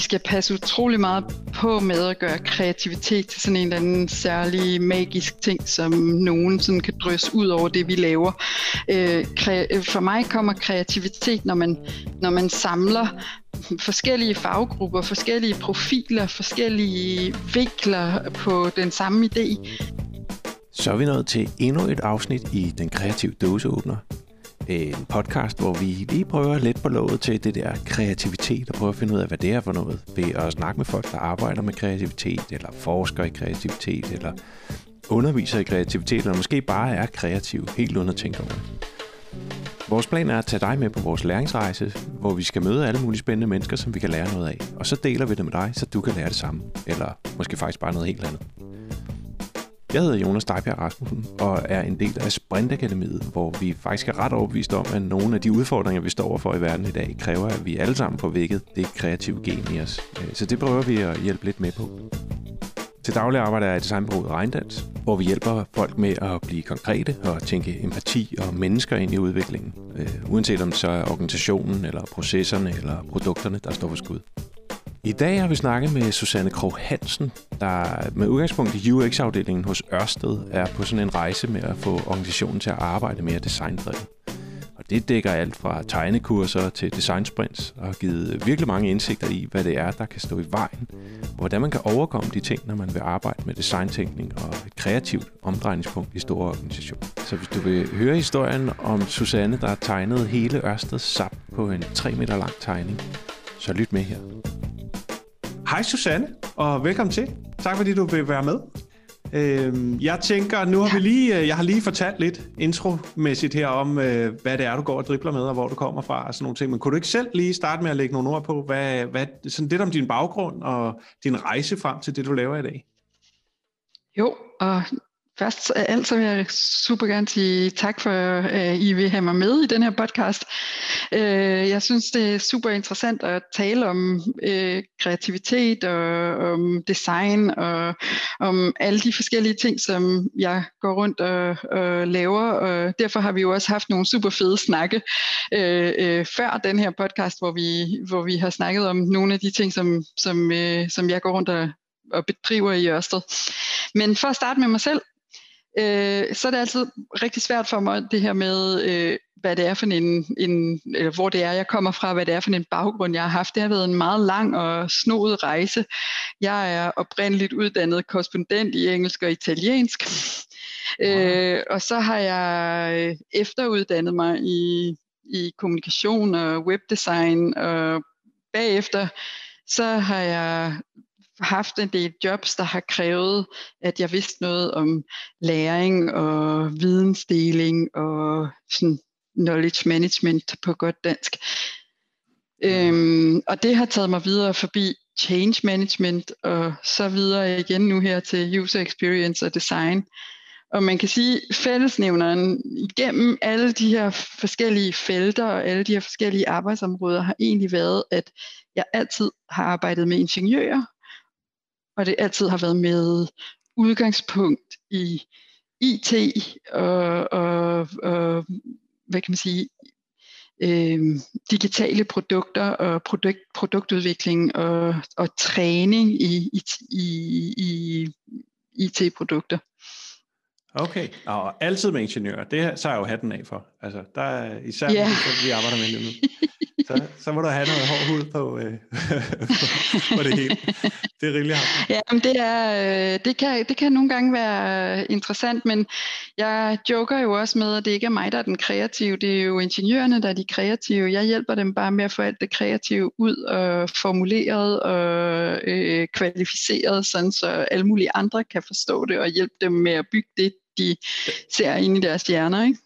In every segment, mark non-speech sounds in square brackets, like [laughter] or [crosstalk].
skal passe utrolig meget på med at gøre kreativitet til sådan en eller anden særlig magisk ting, som nogen sådan kan drysse ud over det, vi laver. Øh, øh, for mig kommer kreativitet, når man, når man samler forskellige faggrupper, forskellige profiler, forskellige vinkler på den samme idé. Så er vi nået til endnu et afsnit i Den Kreative Dåseåbner en podcast, hvor vi lige prøver lidt på låget til det der kreativitet og prøver at finde ud af, hvad det er for noget ved at snakke med folk, der arbejder med kreativitet, eller forsker i kreativitet, eller underviser i kreativitet, eller måske bare er kreativ, helt uden at tænke over det. Vores plan er at tage dig med på vores læringsrejse, hvor vi skal møde alle mulige spændende mennesker, som vi kan lære noget af. Og så deler vi det med dig, så du kan lære det samme. Eller måske faktisk bare noget helt andet. Jeg hedder Jonas Dejbjerg Rasmussen og er en del af Sprintakademiet, hvor vi faktisk er ret overbevist om, at nogle af de udfordringer, vi står overfor i verden i dag, kræver, at vi alle sammen får vækket det kreative gen i os. Øh, så det prøver vi at hjælpe lidt med på. Til daglig arbejder jeg i designbureauet Regndans, hvor vi hjælper folk med at blive konkrete og tænke empati og mennesker ind i udviklingen, øh, uanset om så er organisationen eller processerne eller produkterne, der står for skud. I dag har vi snakket med Susanne Krog Hansen, der med udgangspunkt i UX-afdelingen hos Ørsted er på sådan en rejse med at få organisationen til at arbejde mere designdrevet. Og det dækker alt fra tegnekurser til designsprints og har givet virkelig mange indsigter i, hvad det er, der kan stå i vejen, og hvordan man kan overkomme de ting, når man vil arbejde med designtænkning og et kreativt omdrejningspunkt i store organisationer. Så hvis du vil høre historien om Susanne, der har tegnet hele Ørsteds SAP på en 3 meter lang tegning, så lyt med her. Hej Susanne, og velkommen til. Tak fordi du vil være med. Øhm, jeg tænker, nu har vi lige, øh, jeg har lige fortalt lidt intromæssigt her om, øh, hvad det er, du går og dribler med, og hvor du kommer fra, og sådan nogle ting. Men kunne du ikke selv lige starte med at lægge nogle ord på, hvad, hvad, sådan lidt om din baggrund og din rejse frem til det, du laver i dag? Jo, og Først af alt så vil jeg super gerne sige tak for, at I vil have mig med i den her podcast. Øh, jeg synes, det er super interessant at tale om øh, kreativitet og om design og om alle de forskellige ting, som jeg går rundt og, og laver. Og derfor har vi jo også haft nogle super fede snakke før den her podcast, hvor vi, hvor vi har snakket om nogle af de ting, som, som, som jeg går rundt og, og bedriver i Ørsted. Men for at starte med mig selv, øh, så er det altid rigtig svært for mig det her med, øh, hvad det er for en, en, eller hvor det er, jeg kommer fra, hvad det er for en baggrund, jeg har haft. Det har været en meget lang og snoet rejse. Jeg er oprindeligt uddannet korrespondent i engelsk og italiensk. Wow. Øh, og så har jeg øh, efteruddannet mig i, i kommunikation og webdesign, og bagefter så har jeg haft en del jobs, der har krævet, at jeg vidste noget om læring og vidensdeling og sådan knowledge management på godt dansk. Øhm, og det har taget mig videre forbi change management og så videre igen nu her til user experience og design. Og man kan sige, fællesnævneren igennem alle de her forskellige felter og alle de her forskellige arbejdsområder har egentlig været, at jeg altid har arbejdet med ingeniører og det altid har været med udgangspunkt i IT og, og, og hvad kan man sige, øh, digitale produkter og produkt, produktudvikling og, og træning i, i, i, i IT-produkter. Okay, og altid med ingeniører, det så jeg jo hatten af for. Altså, der er især yeah. det, vi arbejder med nu. Så, så må du have noget hård hud på, øh, [laughs] på det hele. Det er rigtig hardt. Ja, men det, er, øh, det, kan, det kan nogle gange være interessant, men jeg joker jo også med, at det ikke er mig, der er den kreative. Det er jo ingeniørerne, der er de kreative. Jeg hjælper dem bare med at få alt det kreative ud og formuleret og øh, kvalificeret, sådan så alle mulige andre kan forstå det og hjælpe dem med at bygge det, de ser ind i deres hjerner. Ikke?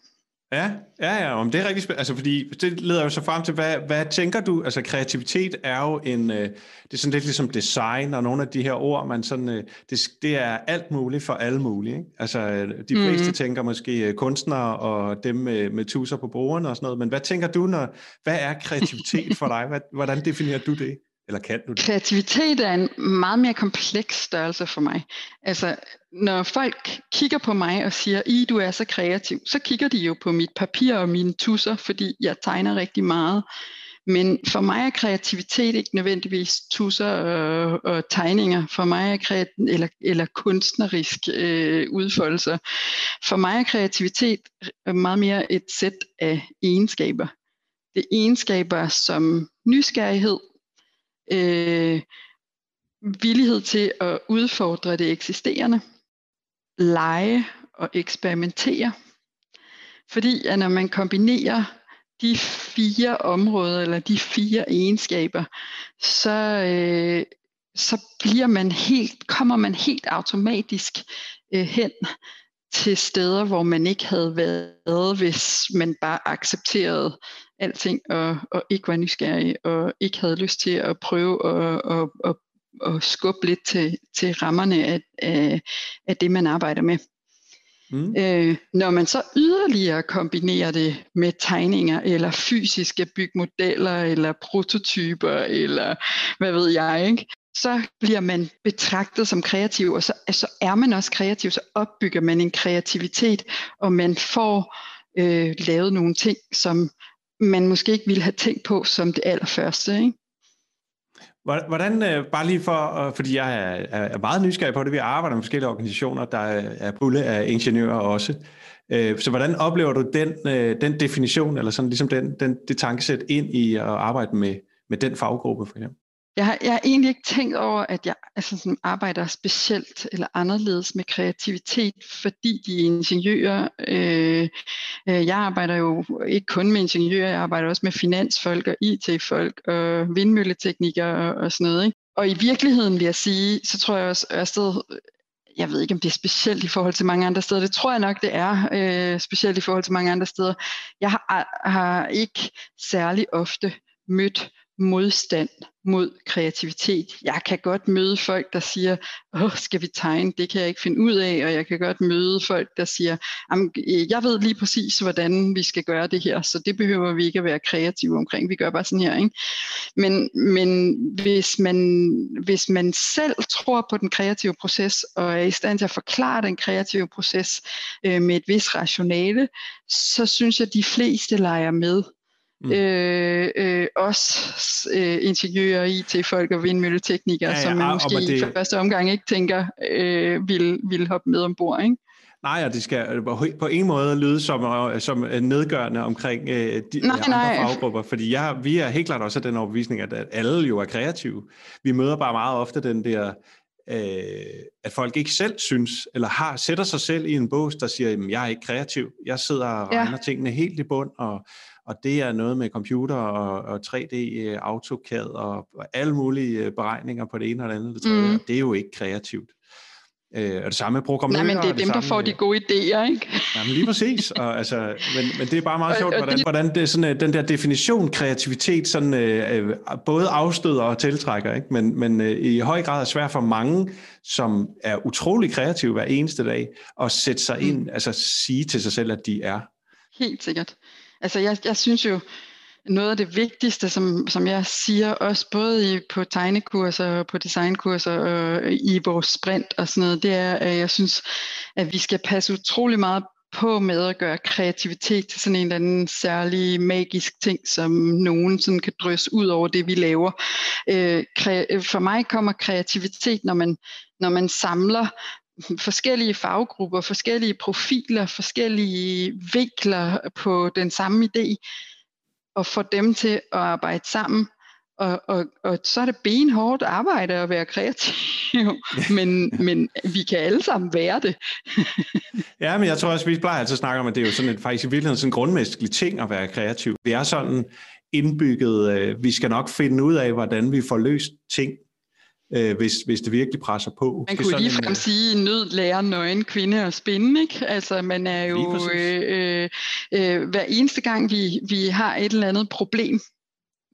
Ja, ja, ja, om det er rigtig spændende, altså fordi det leder jo så frem til, hvad, hvad tænker du, altså kreativitet er jo en, øh, det er sådan lidt ligesom design, og nogle af de her ord, man sådan, øh, det, det er alt muligt for alle mulige, ikke? Altså de fleste mm-hmm. tænker måske øh, kunstnere og dem med, med tusser på bordene og sådan noget, men hvad tænker du, når, hvad er kreativitet for dig? Hvordan definerer du det? Eller kan du det? Kreativitet er en meget mere kompleks størrelse for mig. Altså, når folk kigger på mig og siger, I du er så kreativ, så kigger de jo på mit papir og mine tusser, fordi jeg tegner rigtig meget. Men for mig er kreativitet ikke nødvendigvis tusser og, og tegninger. For mig er kreat- eller, eller kunstnerisk øh, udfoldelser. For mig er kreativitet meget mere et sæt af egenskaber. Det er egenskaber som nysgerrighed, øh, villighed til at udfordre det eksisterende, lege og eksperimentere. Fordi at når man kombinerer de fire områder eller de fire egenskaber, så, øh, så bliver man helt, kommer man helt automatisk øh, hen til steder, hvor man ikke havde været, hvis man bare accepterede alting og, og ikke var nysgerrig og ikke havde lyst til at prøve at, at, at, at skubbe lidt til, til rammerne af, af, af det, man arbejder med. Mm. Øh, når man så yderligere kombinerer det med tegninger eller fysiske bygmodeller eller prototyper eller hvad ved jeg, ikke? så bliver man betragtet som kreativ, og så, så er man også kreativ, så opbygger man en kreativitet, og man får øh, lavet nogle ting, som man måske ikke ville have tænkt på som det allerførste. Ikke? Hvordan, øh, bare lige for, fordi jeg er, meget nysgerrig på det, vi arbejder med forskellige organisationer, der er bulle af ingeniører også. Øh, så hvordan oplever du den, øh, den definition, eller sådan ligesom den, den, det tankesæt ind i at arbejde med, med den faggruppe for eksempel? Jeg har, jeg har egentlig ikke tænkt over, at jeg altså, sådan, arbejder specielt eller anderledes med kreativitet, fordi de er ingeniører. Øh, øh, Øh, jeg arbejder jo ikke kun med ingeniører, jeg arbejder også med finansfolk og IT-folk og vindmølleteknikere og, sådan noget. Ikke? Og i virkeligheden vil jeg sige, så tror jeg også, Ørsted jeg ved ikke, om det er specielt i forhold til mange andre steder. Det tror jeg nok, det er, øh, specielt i forhold til mange andre steder. Jeg har, har ikke særlig ofte mødt modstand mod kreativitet. Jeg kan godt møde folk, der siger, åh, skal vi tegne? Det kan jeg ikke finde ud af. Og jeg kan godt møde folk, der siger, øh, jeg ved lige præcis, hvordan vi skal gøre det her, så det behøver vi ikke at være kreative omkring. Vi gør bare sådan her. Ikke? Men, men hvis, man, hvis man selv tror på den kreative proces, og er i stand til at forklare den kreative proces øh, med et vis rationale, så synes jeg, at de fleste leger med. Mm. Øh, øh, også øh, ingeniører, IT-folk og vindmølleteknikere, ja, ja, som man måske det... i første omgang ikke tænker øh, vil, vil hoppe med ombord. Ikke? Nej, og det skal på en måde lyde som, som nedgørende omkring øh, de nej, andre nej. faggrupper, fordi jeg, vi er helt klart også af den overbevisning, at, at alle jo er kreative. Vi møder bare meget ofte den der, øh, at folk ikke selv synes, eller har sætter sig selv i en bås, der siger, at jeg er ikke kreativ, jeg sidder og regner ja. tingene helt i bund, og og det er noget med computer og, og 3D øh, AutoCAD og, og alle mulige øh, beregninger på det ene og det andet. Det, tredje, mm. det er jo ikke kreativt. Øh, og det samme med programmører. Nej, men det er dem, der får de gode idéer, ikke? Jamen lige præcis. Og, altså, men, men det er bare meget sjovt, hvordan, hvordan det, sådan, den der definition kreativitet sådan, øh, både afstøder og tiltrækker. Ikke? Men, men øh, i høj grad er svært for mange, som er utrolig kreative hver eneste dag, at sætte sig ind, mm. altså sige til sig selv, at de er. Helt sikkert. Altså jeg, jeg synes jo, noget af det vigtigste, som, som jeg siger, også både i, på tegnekurser og på designkurser og i vores sprint og sådan noget, det er, at jeg synes, at vi skal passe utrolig meget på med at gøre kreativitet til sådan en eller anden særlig magisk ting, som nogen sådan kan drysse ud over det, vi laver. Øh, for mig kommer kreativitet, når man, når man samler forskellige faggrupper, forskellige profiler, forskellige vinkler på den samme idé, og få dem til at arbejde sammen. Og, og, og så er det benhårdt arbejde at være kreativ, [laughs] men, men vi kan alle sammen være det. ja, men jeg tror også, vi plejer altid at snakke om, at det er jo sådan et, faktisk i virkeligheden sådan en grundmenneskelig ting at være kreativ. Vi er sådan indbygget, øh, vi skal nok finde ud af, hvordan vi får løst ting øh, hvis, hvis det virkelig presser på. Man kunne ligefrem en, sige, nød lærer nøgen kvinde at spænde, ikke? Altså man er jo, øh, øh, øh, hver eneste gang vi, vi har et eller andet problem,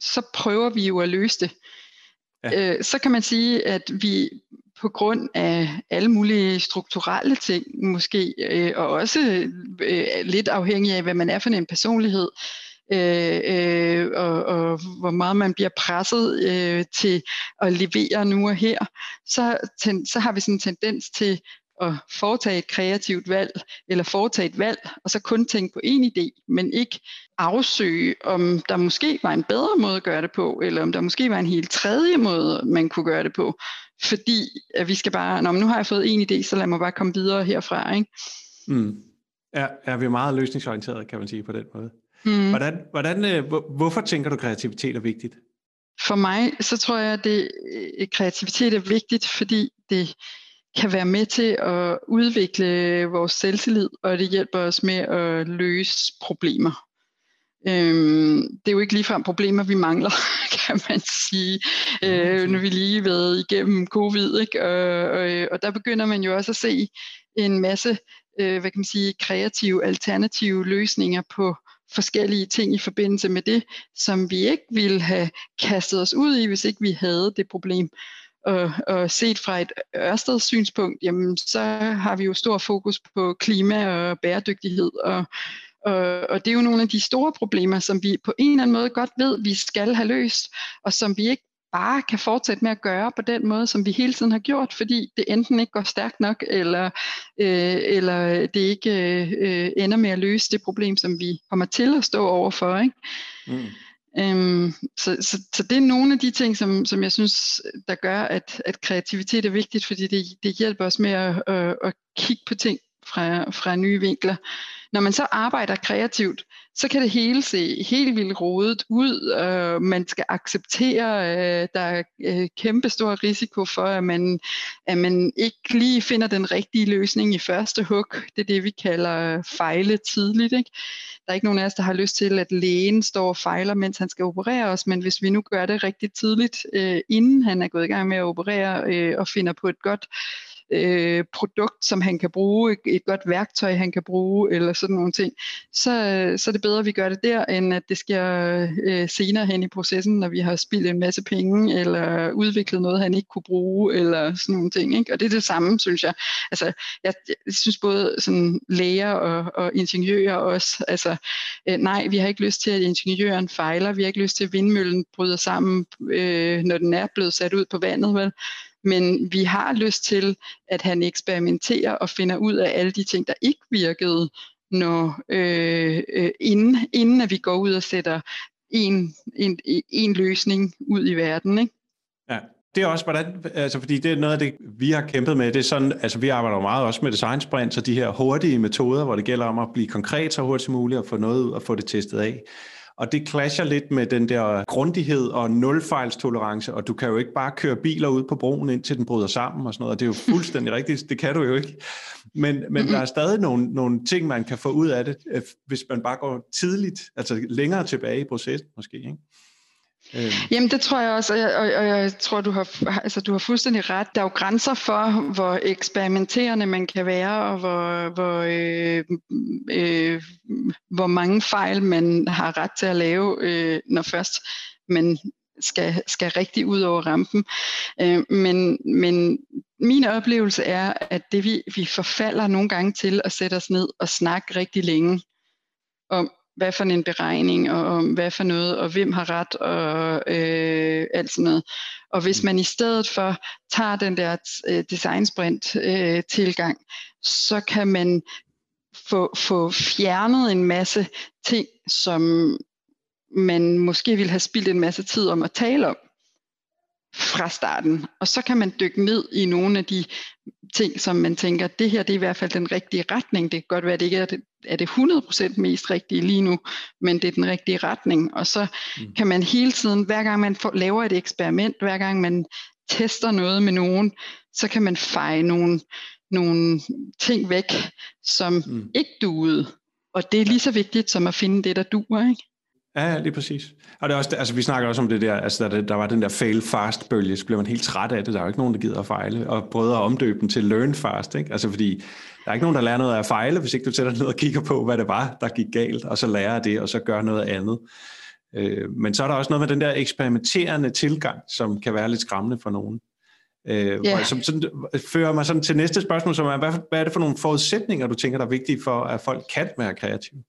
så prøver vi jo at løse det. Ja. Øh, så kan man sige, at vi på grund af alle mulige strukturelle ting måske, øh, og også øh, lidt afhængig af, hvad man er for en personlighed, øh, Øh, øh, og, og hvor meget man bliver presset øh, til at levere nu og her, så, ten, så har vi sådan en tendens til at foretage et kreativt valg, eller foretage et valg, og så kun tænke på én idé, men ikke afsøge, om der måske var en bedre måde at gøre det på, eller om der måske var en helt tredje måde, man kunne gøre det på. Fordi at vi skal bare, Nå, nu har jeg fået en idé, så lad mig bare komme videre herfra. Ikke? Mm. Ja, er vi meget løsningsorienteret, kan man sige på den måde. Mm. Hvordan, hvordan, øh, hvorfor tænker du, kreativitet er vigtigt? For mig, så tror jeg, at det, øh, kreativitet er vigtigt, fordi det kan være med til at udvikle vores selvtillid, og det hjælper os med at løse problemer. Øhm, det er jo ikke ligefrem problemer, vi mangler, [laughs] kan man sige. Øh, nu vi lige været igennem covid, ikke? Og, og, og der begynder man jo også at se en masse øh, hvad kan man sige, kreative, alternative løsninger på forskellige ting i forbindelse med det, som vi ikke ville have kastet os ud i, hvis ikke vi havde det problem. Og, og set fra et Ørsteds synspunkt, jamen, så har vi jo stor fokus på klima og bæredygtighed, og, og, og det er jo nogle af de store problemer, som vi på en eller anden måde godt ved, vi skal have løst, og som vi ikke bare kan fortsætte med at gøre på den måde, som vi hele tiden har gjort, fordi det enten ikke går stærkt nok, eller, øh, eller det ikke øh, ender med at løse det problem, som vi kommer til at stå overfor. Ikke? Mm. Øhm, så, så, så det er nogle af de ting, som, som jeg synes, der gør, at, at kreativitet er vigtigt, fordi det, det hjælper os med at, at, at kigge på ting fra, fra nye vinkler. Når man så arbejder kreativt, så kan det hele se helt vildt rodet ud. Øh, man skal acceptere, at der er øh, kæmpe stor risiko for, at man, at man ikke lige finder den rigtige løsning i første hug. Det er det, vi kalder fejle tidligt. Ikke? Der er ikke nogen af os, der har lyst til, at lægen står og fejler, mens han skal operere os, men hvis vi nu gør det rigtig tidligt, øh, inden han er gået i gang med at operere, øh, og finder på et godt øh, produkt, som han kan bruge, et, godt værktøj, han kan bruge, eller sådan nogle ting, så, så er det bedre, at vi gør det der, end at det sker øh, senere hen i processen, når vi har spildt en masse penge, eller udviklet noget, han ikke kunne bruge, eller sådan nogle ting. Ikke? Og det er det samme, synes jeg. Altså, jeg, jeg synes både sådan læger og, og ingeniører også, altså, øh, nej, vi har ikke lyst til, at ingeniøren fejler, vi har ikke lyst til, at vindmøllen bryder sammen, øh, når den er blevet sat ud på vandet, vel? Men vi har lyst til, at han eksperimenterer og finder ud af alle de ting, der ikke virkede, når, øh, øh, inden, inden at vi går ud og sætter en, en, en løsning ud i verden. Ikke? Ja, det er også, hvordan, altså fordi det er noget af det, vi har kæmpet med. Det er sådan, altså vi arbejder jo meget også med design sprint, så de her hurtige metoder, hvor det gælder om at blive konkret så hurtigt som muligt og få noget ud og få det testet af. Og det clasher lidt med den der grundighed og nulfejlstolerance, og du kan jo ikke bare køre biler ud på broen, indtil den bryder sammen og sådan noget, og det er jo [laughs] fuldstændig rigtigt, det kan du jo ikke. Men, men der er stadig nogle, nogle ting, man kan få ud af det, øh, hvis man bare går tidligt, altså længere tilbage i processen måske, ikke? Øhm. Jamen det tror jeg også, og jeg, og, og jeg tror, du har, altså, du har fuldstændig ret. Der er jo grænser for, hvor eksperimenterende man kan være, og hvor, hvor, øh, øh, hvor mange fejl man har ret til at lave, øh, når først man skal, skal rigtig ud over rampen. Øh, men, men min oplevelse er, at det vi, vi forfalder nogle gange til at sætte os ned og snakke rigtig længe om, hvad for en beregning, og om hvad for noget, og hvem har ret, og øh, alt sådan noget. Og hvis mm. man i stedet for tager den der øh, designsprint øh, tilgang, så kan man få, få fjernet en masse ting, som man måske ville have spildt en masse tid om at tale om fra starten. Og så kan dykke ned i nogle af de ting, som man tænker, det her det er i hvert fald den rigtige retning. Det kan godt være, at det ikke er er det 100% mest rigtige lige nu, men det er den rigtige retning. Og så mm. kan man hele tiden, hver gang man får, laver et eksperiment, hver gang man tester noget med nogen, så kan man feje nogle, nogle ting væk, som mm. ikke duede. Og det er lige så vigtigt som at finde det, der duer. Ikke? Ja, lige præcis. Og det er også, altså, vi snakker også om det der, altså, der, der var den der fail fast bølge, så blev man helt træt af det. Der er jo ikke nogen, der gider at fejle, og prøvede at omdøbe den til learn fast. Ikke? Altså fordi, der er ikke nogen, der lærer noget af at fejle, hvis ikke du sætter ned og kigger på, hvad det var, der gik galt, og så lærer det, og så gør noget andet. Øh, men så er der også noget med den der eksperimenterende tilgang, som kan være lidt skræmmende for nogen. Øh, yeah. som sådan, fører mig sådan til næste spørgsmål, som er, hvad, hvad er det for nogle forudsætninger, du tænker, der er vigtige for, at folk kan være kreative?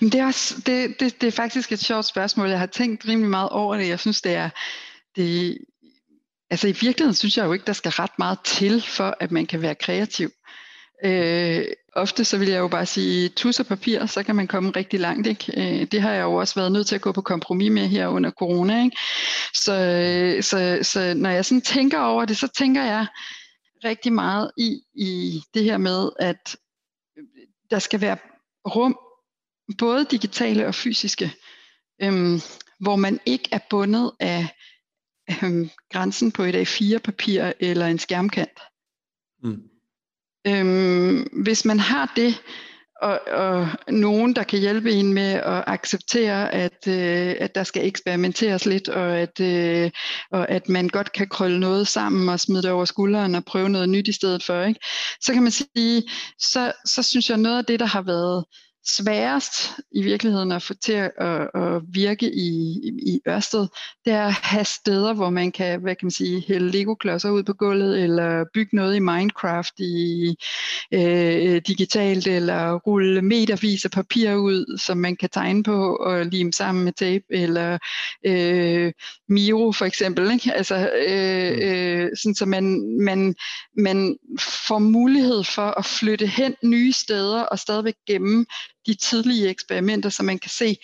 Men det, er også, det, det, det er faktisk et sjovt spørgsmål. Jeg har tænkt rimelig meget over det. Jeg synes, det er... Det, altså i virkeligheden synes jeg jo ikke, der skal ret meget til, for at man kan være kreativ. Øh, ofte så vil jeg jo bare sige tus og papir, så kan man komme rigtig langt. Ikke? Øh, det har jeg jo også været nødt til at gå på kompromis med her under corona. Ikke? Så, så, så når jeg sådan tænker over det, så tænker jeg rigtig meget i, i det her med, at der skal være rum, både digitale og fysiske, øhm, hvor man ikke er bundet af øhm, grænsen på et A4-papir eller en skærmkant. Mm. Øhm, hvis man har det, og, og nogen, der kan hjælpe en med at acceptere, at, øh, at der skal eksperimenteres lidt, og at, øh, og at man godt kan krølle noget sammen og smide det over skulderen og prøve noget nyt i stedet for. Ikke? Så kan man sige, så, så synes jeg noget af det, der har været sværest i virkeligheden at få til at, at virke i, i Ørsted, det er at have steder, hvor man kan, hvad kan man sige, hælde Lego-klodser ud på gulvet, eller bygge noget i Minecraft i øh, digitalt, eller rulle metervis af papir ud, som man kan tegne på og lime sammen med tape, eller øh, Miro for eksempel, ikke? Altså, øh, mm. øh, sådan så man, man, man får mulighed for at flytte hen nye steder og stadigvæk gemme de tidlige eksperimenter, så man kan se,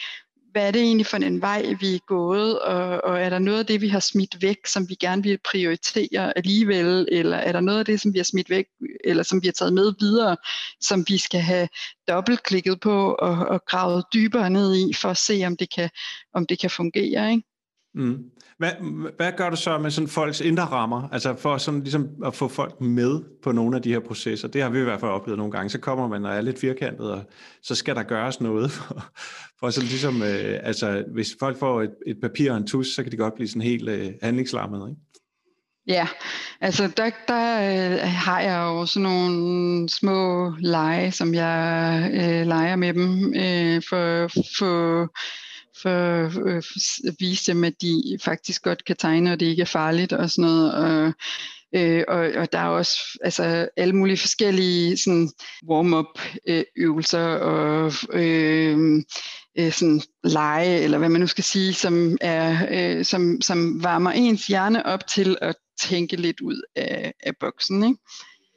hvad er det egentlig for en vej, vi er gået, og, og er der noget af det, vi har smidt væk, som vi gerne vil prioritere alligevel, eller er der noget af det, som vi har smidt væk, eller som vi har taget med videre, som vi skal have dobbeltklikket på og, og gravet dybere ned i, for at se, om det kan, om det kan fungere. Ikke? Mm. Hvad, hvad gør du så med sådan folks indre rammer, altså for sådan ligesom at få folk med på nogle af de her processer? Det har vi i hvert fald oplevet nogle gange. Så kommer man og er lidt firkantet, og så skal der gøres noget. [laughs] For, for sådan ligesom, øh, altså hvis folk får et, et papir og en tus, så kan de godt blive sådan helt øh, handlingslammet, ikke? Ja, altså der, der øh, har jeg jo sådan nogle små lege, som jeg øh, leger med dem øh, for, for for øh, vise dem, at de faktisk godt kan tegne, og det ikke er farligt og sådan noget. Og, øh, og, og der er også altså, alle mulige forskellige sådan, warm-up øh, øvelser og øh, øh, sådan lege, eller hvad man nu skal sige, som, er, øh, som, som varmer ens hjerne op til at tænke lidt ud af, af boksen. Ikke?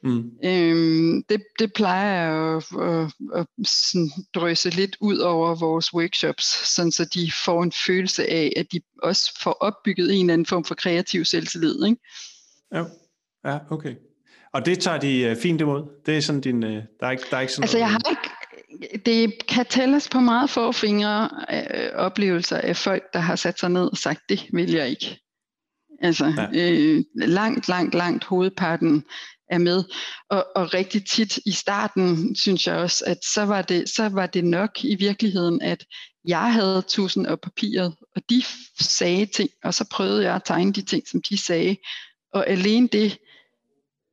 Mm. Øhm, det, det plejer jeg at, at, at sådan drøse lidt ud over vores workshops, sådan så de får en følelse af, at de også får opbygget en eller anden form for kreativ selvtillid. Ikke? Ja. ja, okay. Og det tager de uh, fint imod? Det er sådan din, uh, der, er ikke, der er ikke sådan Altså noget... jeg har ikke, det kan tælles på meget få fingre øh, oplevelser af folk, der har sat sig ned og sagt, det vil jeg ikke. Altså ja. øh, langt, langt, langt hovedparten er med. Og, og rigtig tit i starten synes jeg også, at så var, det, så var det nok i virkeligheden, at jeg havde tusind og papiret, og de sagde ting, og så prøvede jeg at tegne de ting, som de sagde. Og alene det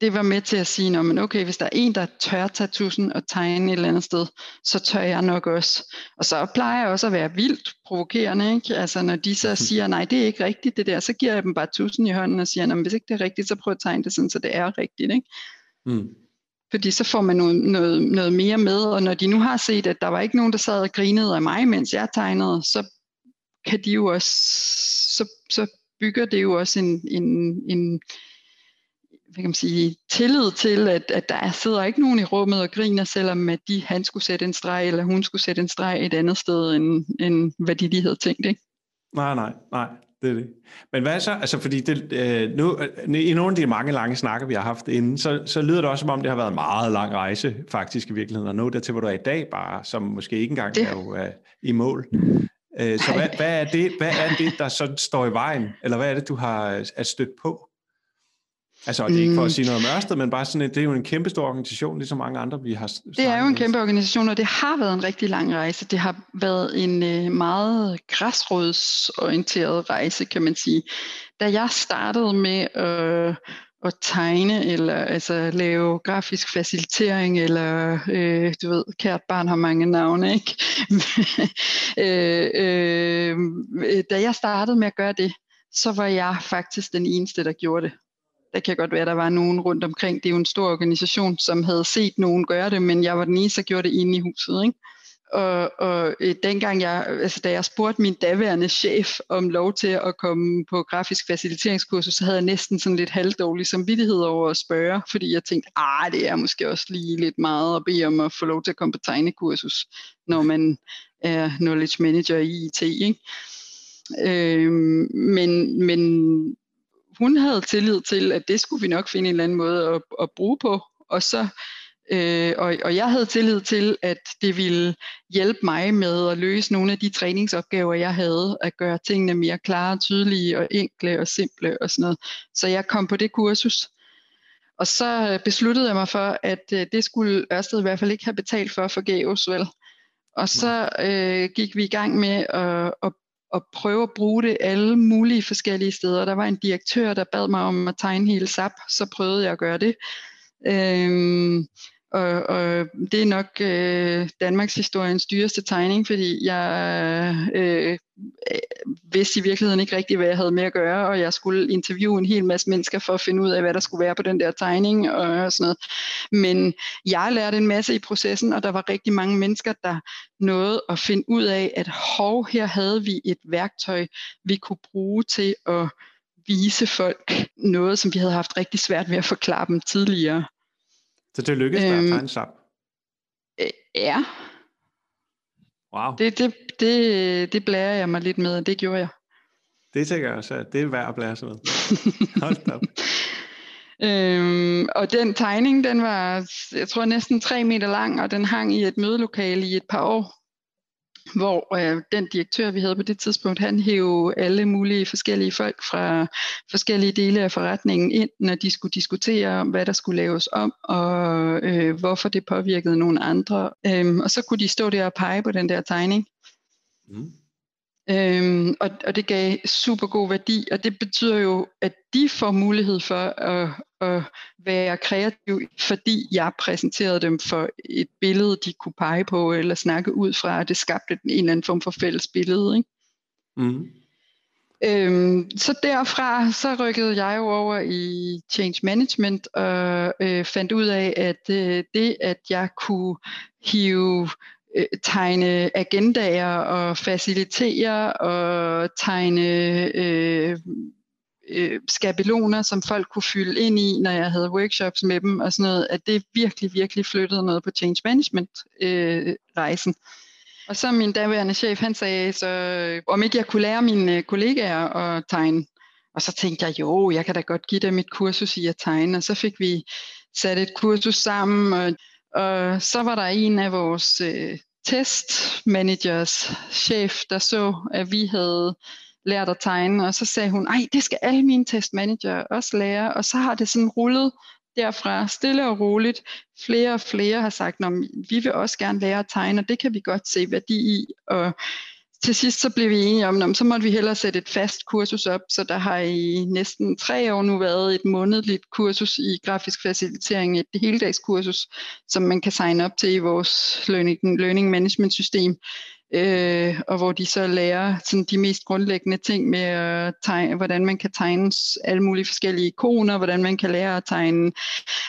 det var med til at sige, men okay, hvis der er en, der tør tage tusind og tegne et eller andet sted, så tør jeg nok også. Og så plejer jeg også at være vildt provokerende, ikke? Altså når de så siger, nej, det er ikke rigtigt det der, så giver jeg dem bare tusind i hånden og siger, hvis ikke det er rigtigt, så prøv at tegne det sådan, så det er rigtigt, ikke? Mm. Fordi så får man noget, noget, noget mere med, og når de nu har set, at der var ikke nogen, der sad og grinede af mig, mens jeg tegnede, så kan de jo også, så, så bygger det jo også en, en, en, hvad kan man sige, tillid til, at, at der sidder ikke nogen i rummet og griner, selvom at de, han skulle sætte en streg, eller hun skulle sætte en streg et andet sted, end, end hvad de lige havde tænkt. Ikke? Nej, nej, nej. Det er det. Men hvad så? Altså, fordi det, øh, nu, øh, i nogle af de mange lange snakker, vi har haft inden, så, så lyder det også, som om det har været en meget lang rejse, faktisk i virkeligheden, og nu der til, hvor du er i dag bare, som måske ikke engang det. er jo uh, i mål. Uh, så hvad, hvad, er det, hvad er det, der så står i vejen? Eller hvad er det, du har er stødt på? Altså, det er ikke for at mm. sige noget om Ørsted, men bare sådan, at det er jo en kæmpe stor organisation, ligesom mange andre, vi har Det er jo en kæmpe organisation, og det har været en rigtig lang rejse. Det har været en øh, meget græsrodsorienteret rejse, kan man sige. Da jeg startede med øh, at tegne, eller altså lave grafisk facilitering, eller øh, du ved, kært barn har mange navne, ikke? [laughs] øh, øh, da jeg startede med at gøre det, så var jeg faktisk den eneste, der gjorde det der kan godt være, at der var nogen rundt omkring. Det er jo en stor organisation, som havde set nogen gøre det, men jeg var den eneste, der gjorde det inde i huset. Ikke? og, og øh, dengang jeg, altså da jeg spurgte min daværende chef om lov til at komme på grafisk faciliteringskursus, så havde jeg næsten sådan lidt halvdårlig samvittighed over at spørge, fordi jeg tænkte, ah, det er måske også lige lidt meget at bede om at få lov til at komme på tegnekursus, når man er knowledge manager i IT. Ikke? Øh, men, men hun havde tillid til, at det skulle vi nok finde en eller anden måde at, at bruge på, og så Øh, og, og jeg havde tillid til, at det ville hjælpe mig med at løse nogle af de træningsopgaver, jeg havde, at gøre tingene mere klare, tydelige og enkle og simple og sådan noget. Så jeg kom på det kursus. Og så besluttede jeg mig for, at øh, det skulle Ørsted i hvert fald ikke have betalt for forgæves, vel? Og så øh, gik vi i gang med at, at, at prøve at bruge det alle mulige forskellige steder. Der var en direktør, der bad mig om at tegne hele SAP, så prøvede jeg at gøre det. Øhm, og, og det er nok øh, Danmarks historiens dyreste tegning, fordi jeg øh, vidste i virkeligheden ikke rigtigt, hvad jeg havde med at gøre, og jeg skulle interviewe en hel masse mennesker for at finde ud af, hvad der skulle være på den der tegning og sådan noget. Men jeg lærte en masse i processen, og der var rigtig mange mennesker, der nåede at finde ud af, at hov, her havde vi et værktøj, vi kunne bruge til at vise folk noget, som vi havde haft rigtig svært ved at forklare dem tidligere. Så det lykkedes øhm, dig at tegne sammen? Øh, ja. Wow. Det, det, det, det blærer jeg mig lidt med, og det gjorde jeg. Det tænker jeg også, at det er værd at blære sig med. [laughs] Hold da øhm, og den tegning, den var, jeg tror næsten 3 meter lang, og den hang i et mødelokale i et par år hvor øh, den direktør, vi havde på det tidspunkt, han hævde alle mulige forskellige folk fra forskellige dele af forretningen ind, når de skulle diskutere, hvad der skulle laves om, og øh, hvorfor det påvirkede nogle andre. Øhm, og så kunne de stå der og pege på den der tegning. Mm. Øhm, og, og det gav super god værdi, og det betyder jo, at de får mulighed for at, at være kreativ, fordi jeg præsenterede dem for et billede, de kunne pege på eller snakke ud fra, og det skabte en eller anden form for fælles billede. Ikke? Mm. Øhm, så derfra så rykkede jeg jo over i change management og øh, fandt ud af, at øh, det at jeg kunne hive øh, tegne agendaer og facilitere og tegne øh, øh, skabeloner, som folk kunne fylde ind i, når jeg havde workshops med dem og sådan noget, at det virkelig, virkelig flyttede noget på change management øh, rejsen. Og så min daværende chef, han sagde så, om ikke jeg kunne lære mine øh, kollegaer at tegne. Og så tænkte jeg, jo, jeg kan da godt give dem et kursus i at tegne. Og så fik vi sat et kursus sammen, og og så var der en af vores øh, testmanagers chef, der så, at vi havde lært at tegne, og så sagde hun, ej, det skal alle mine testmanager også lære, og så har det sådan rullet derfra stille og roligt. Flere og flere har sagt, at vi vil også gerne lære at tegne, og det kan vi godt se værdi i, og til sidst så blev vi enige om, at så måtte vi hellere sætte et fast kursus op, så der har i næsten tre år nu været et månedligt kursus i grafisk facilitering, et heldagskursus, som man kan signe op til i vores learning, learning management system øh, og hvor de så lærer sådan de mest grundlæggende ting med at tegne, hvordan man kan tegne alle mulige forskellige ikoner, hvordan man kan lære at tegne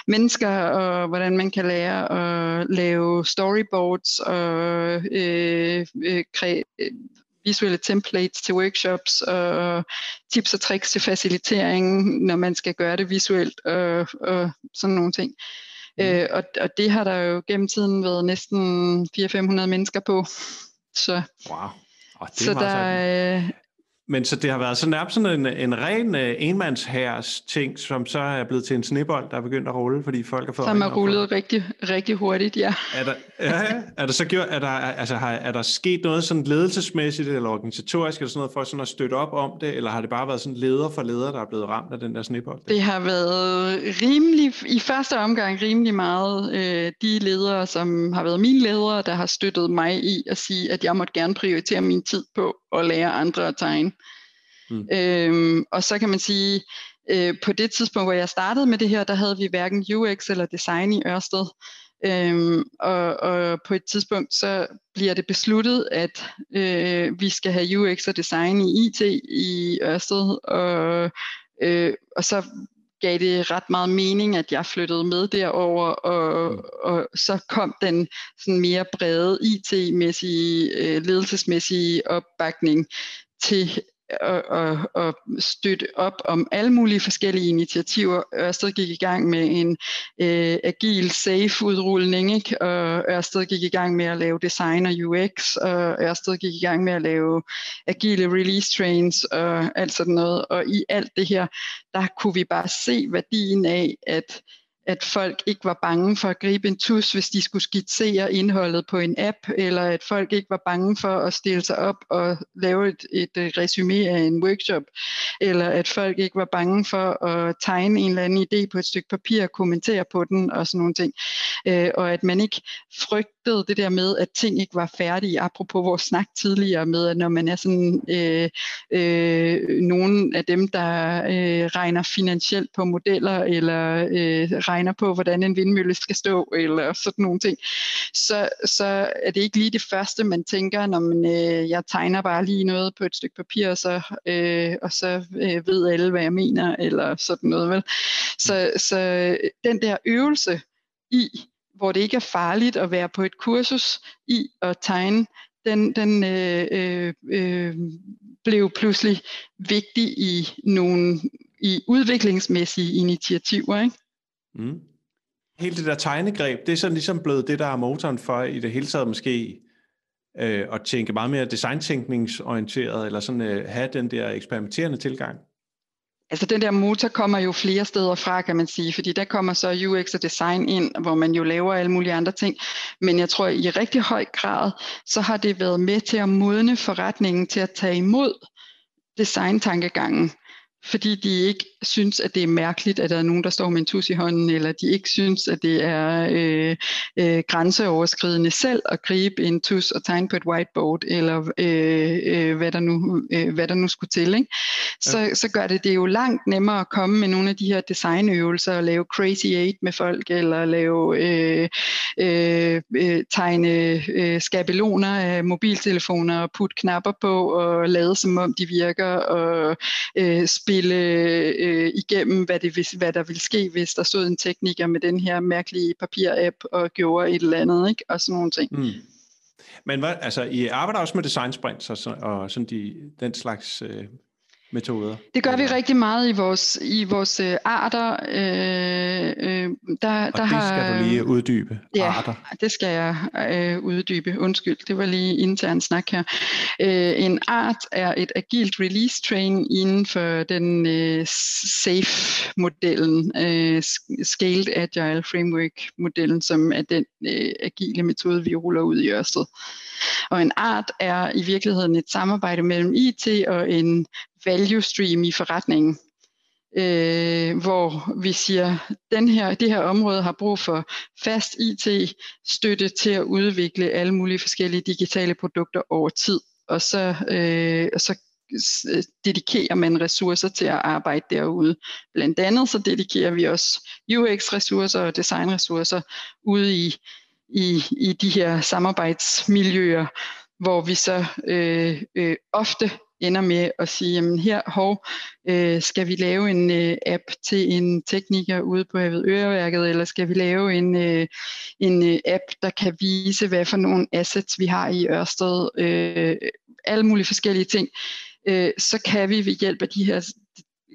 mennesker, og hvordan man kan lære at lave storyboards og øh, øh, kre- visuelle templates til workshops og tips og tricks til facilitering, når man skal gøre det visuelt og, og sådan nogle ting. Mm. Øh, og, og det har der jo gennem tiden været næsten 400-500 mennesker på. Så, wow. Oh, det så der, øh, men så det har været så nærmest sådan en, en ren uh, enmandsherres ting, som så er blevet til en snebold, der er begyndt at rulle, fordi folk har fået... Som er rullet rigtig, rigtig hurtigt, ja. Er der, ja, er der så gjort, er der, altså, har, er der sket noget sådan ledelsesmæssigt eller organisatorisk eller sådan noget for sådan at støtte op om det, eller har det bare været sådan leder for leder, der er blevet ramt af den der snebold? Det har været rimelig, i første omgang rimelig meget øh, de ledere, som har været mine ledere, der har støttet mig i at sige, at jeg måtte gerne prioritere min tid på at lære andre at tegne. Mm. Øhm, og så kan man sige, øh, på det tidspunkt, hvor jeg startede med det her, der havde vi hverken UX eller design i Ørsted. Øhm, og, og på et tidspunkt, så bliver det besluttet, at øh, vi skal have UX og design i IT i Ørsted, og, øh, og så gav det ret meget mening, at jeg flyttede med derover, og, mm. og så kom den sådan mere brede IT-mæssige, øh, ledelsesmæssige opbakning til at, at, at støtte op om alle mulige forskellige initiativer. Ørsted gik i gang med en øh, agil safe-udrulning, ikke? og Ørsted gik i gang med at lave design og UX, og Ørsted gik i gang med at lave agile release trains og alt sådan noget. Og i alt det her, der kunne vi bare se værdien af, at at folk ikke var bange for at gribe en tus, hvis de skulle skitsere indholdet på en app, eller at folk ikke var bange for at stille sig op og lave et, et øh, resume af en workshop, eller at folk ikke var bange for at tegne en eller anden idé på et stykke papir og kommentere på den og sådan nogle ting. Øh, og at man ikke frygtede det der med, at ting ikke var færdige, apropos vores snak tidligere med, at når man er sådan øh, øh, nogen af dem, der øh, regner finansielt på modeller, eller øh, regner på, hvordan en vindmølle skal stå, eller sådan nogle ting, så, så er det ikke lige det første, man tænker, når man, øh, jeg tegner bare lige noget på et stykke papir, og så, øh, og så øh, ved alle, hvad jeg mener, eller sådan noget. Vel? Så, så den der øvelse i, hvor det ikke er farligt at være på et kursus i at tegne, den, den øh, øh, øh, blev pludselig vigtig i nogle i udviklingsmæssige initiativer. Ikke? Mm. Hele det der tegnegreb, det er sådan ligesom blevet det, der er motoren for i det hele taget måske øh, at tænke meget mere designtænkningsorienteret, eller sådan øh, have den der eksperimenterende tilgang. Altså den der motor kommer jo flere steder fra, kan man sige, fordi der kommer så UX og design ind, hvor man jo laver alle mulige andre ting. Men jeg tror i rigtig høj grad, så har det været med til at modne forretningen til at tage imod designtankegangen fordi de ikke synes, at det er mærkeligt, at der er nogen, der står med en tus i hånden, eller de ikke synes, at det er øh, øh, grænseoverskridende selv at gribe en tus og tegne på et whiteboard, eller øh, øh, hvad, der nu, øh, hvad der nu skulle til. Ikke? Så, ja. så gør det det jo langt nemmere at komme med nogle af de her designøvelser, og lave crazy eight med folk, eller lave øh, øh, øh, tegne øh, skabeloner af mobiltelefoner, og putte knapper på, og lade som om de virker, og øh, spille øh, igennem, hvad, det, hvad der ville ske, hvis der stod en tekniker med den her mærkelige papirapp og gjorde et eller andet, ikke? og sådan nogle ting. Mm. Men hvad, altså, I arbejder også med design sprints og, så, og sådan de, den slags øh, metoder? Det gør vi rigtig meget i vores, i vores øh, arter. Øh, øh, der, og der det har, skal du lige uddybe, ja, arter. det skal jeg øh, uddybe. Undskyld, det var lige intern snak her. Øh, en art er et agilt release train inden for den øh, SAFE-modellen, øh, Scaled Agile Framework-modellen, som er den øh, agile metode, vi ruller ud i Ørsted. Og en art er i virkeligheden et samarbejde mellem IT og en value stream i forretningen. Øh, hvor vi siger, den her, det her område har brug for fast IT-støtte til at udvikle alle mulige forskellige digitale produkter over tid. Og så, øh, og så øh, dedikerer man ressourcer til at arbejde derude. Blandt andet så dedikerer vi også UX-ressourcer og designressourcer ude i i, i de her samarbejdsmiljøer, hvor vi så øh, øh, ofte ender med at sige, jamen her hov, øh, skal vi lave en øh, app til en tekniker ude på Øreværket, eller skal vi lave en, øh, en øh, app, der kan vise, hvad for nogle assets vi har i Ørsted, øh, alle mulige forskellige ting, øh, så kan vi ved hjælp af de her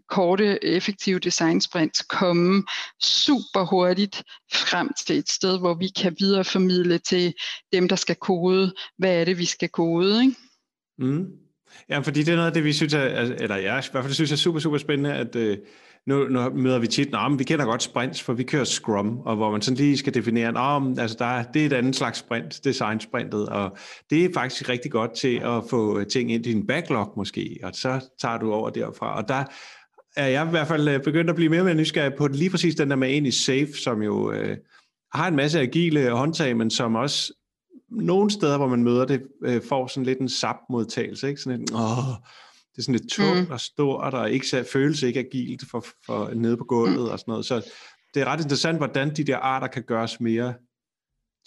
korte, effektive design sprints komme super hurtigt frem til et sted, hvor vi kan videreformidle til dem, der skal kode, hvad er det, vi skal kode. Ikke? Mm. Ja, fordi det er noget af det, vi synes er, eller jeg i hvert fald synes er super, super spændende, at øh, nu, nu møder vi tit, at vi kender godt sprints, for vi kører Scrum, og hvor man sådan lige skal definere, at altså der er, det er et andet slags sprint, design sprintet, og det er faktisk rigtig godt til at få øh, ting ind i din backlog måske, og så tager du over derfra, og der er jeg i hvert fald øh, begyndt at blive mere og mere nysgerrig på lige præcis den der med ind i Safe, som jo øh, har en masse agile håndtag, men som også nogle steder, hvor man møder det, øh, får sådan lidt en sap-modtagelse. Ikke? Sådan et, åh, det er sådan lidt tungt mm. og stort, og ikke, føles ikke agilt for, for nede på gulvet mm. og sådan noget. Så det er ret interessant, hvordan de der arter kan gøres mere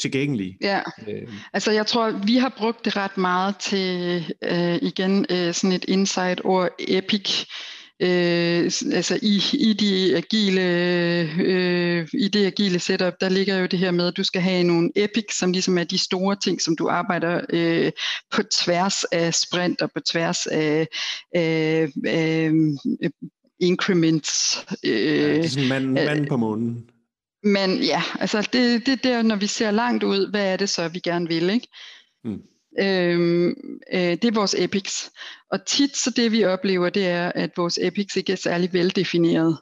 tilgængelige. Ja, øh. altså jeg tror, vi har brugt det ret meget til, øh, igen, øh, sådan et insight ord epic, øh, altså i, i, de agile, øh, i det agile setup, der ligger jo det her med, at du skal have nogle epics, som ligesom er de store ting, som du arbejder øh, på tværs af sprint og på tværs af, af, af increments. Øh, ja, det er sådan manden på månen. Men ja, altså det, det er der, når vi ser langt ud, hvad er det så, vi gerne vil, ikke? Mm. Øhm, øh, det er vores epics. Og tit så det vi oplever, det er, at vores epics ikke er særlig veldefineret.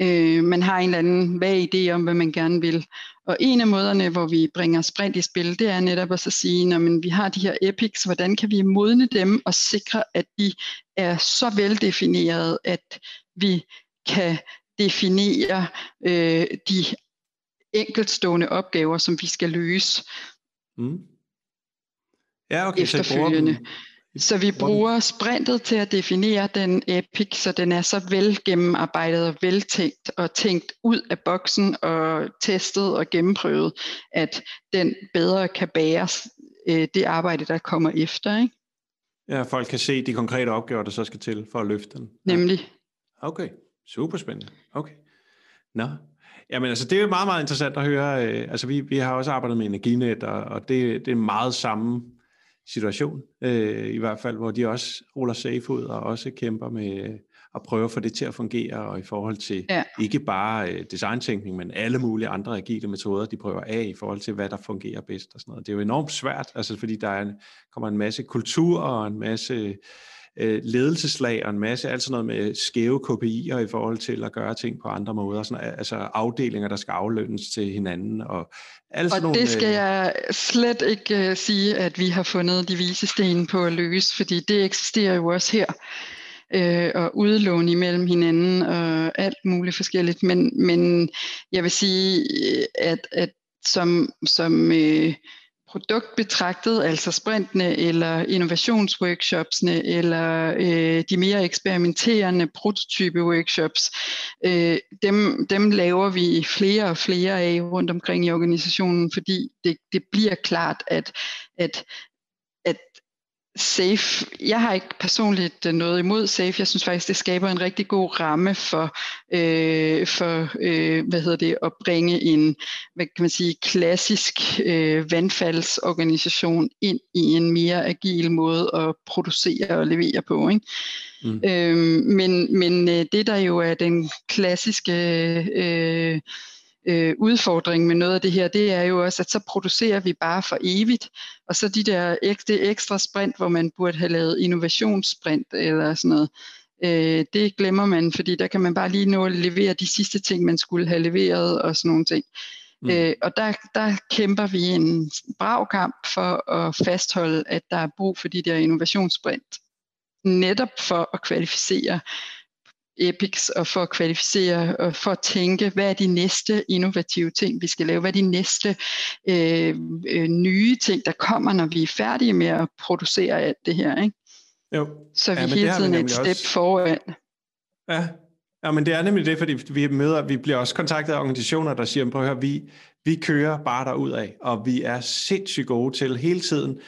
Øh, man har en eller anden vag idé om, hvad man gerne vil. Og en af måderne, hvor vi bringer sprint i spil, det er netop at så sige, når vi har de her epics, hvordan kan vi modne dem og sikre, at de er så veldefineret, at vi kan definere øh, de enkeltstående opgaver, som vi skal løse. Mm. Ja, okay, efterfølgende. Så, så vi bruger sprintet til at definere den epic, så den er så vel gennemarbejdet og veltænkt og tænkt ud af boksen og testet og gennemprøvet, at den bedre kan bære øh, det arbejde, der kommer efter. Ikke? Ja, folk kan se de konkrete opgaver, der så skal til for at løfte den. Ja. Nemlig. Okay, super spændende. Okay. Nå, Jamen altså, det er meget, meget interessant at høre. Øh, altså, vi, vi har også arbejdet med Energinet, og, og det, det er meget samme situation, øh, i hvert fald, hvor de også ruller safe ud og også kæmper med at prøve at få det til at fungere, og i forhold til ja. ikke bare øh, designtænkning, men alle mulige andre agile metoder, de prøver af i forhold til, hvad der fungerer bedst og sådan noget. Det er jo enormt svært, altså fordi der er en, kommer en masse kultur og en masse øh, ledelseslag og en masse, alt sådan noget med skæve KPI'er i forhold til at gøre ting på andre måder, sådan, altså afdelinger, der skal aflønnes til hinanden. Og, alt og nogle, det skal øh, jeg slet ikke uh, sige, at vi har fundet de vise sten på at løse, fordi det eksisterer jo også her øh, og udlåne imellem hinanden og alt muligt forskelligt. Men, men jeg vil sige, at, at som, som øh, produkt betragtet, altså sprintene eller innovationsworkshopsene eller øh, de mere eksperimenterende prototype-workshops, øh, dem, dem laver vi flere og flere af rundt omkring i organisationen, fordi det, det bliver klart, at, at Safe, jeg har ikke personligt øh, noget imod Safe. Jeg synes faktisk, det skaber en rigtig god ramme for, øh, for øh, hvad hedder det, at bringe en hvad kan man sige, klassisk øh, vandfaldsorganisation ind i en mere agil måde at producere og levere på. Ikke? Mm. Øh, men men øh, det der jo er den klassiske øh, øh, udfordring med noget af det her, det er jo også, at så producerer vi bare for evigt, og så de der det ekstra sprint, hvor man burde have lavet innovationssprint eller sådan noget, øh, det glemmer man, fordi der kan man bare lige nå at levere de sidste ting, man skulle have leveret og sådan nogle ting. Mm. Øh, og der, der kæmper vi en brav kamp for at fastholde, at der er brug for de der innovationssprint. Netop for at kvalificere epics og for at kvalificere og for at tænke, hvad er de næste innovative ting, vi skal lave? Hvad er de næste øh, øh, nye ting, der kommer, når vi er færdige med at producere alt det her? Ikke? Jo. Så vi ja, hele tiden er et step også... foran. Ja. ja, men det er nemlig det, fordi vi møder, vi bliver også kontaktet af organisationer, der siger, prøv at høre, vi, vi kører bare derud af, og vi er sindssygt gode til hele tiden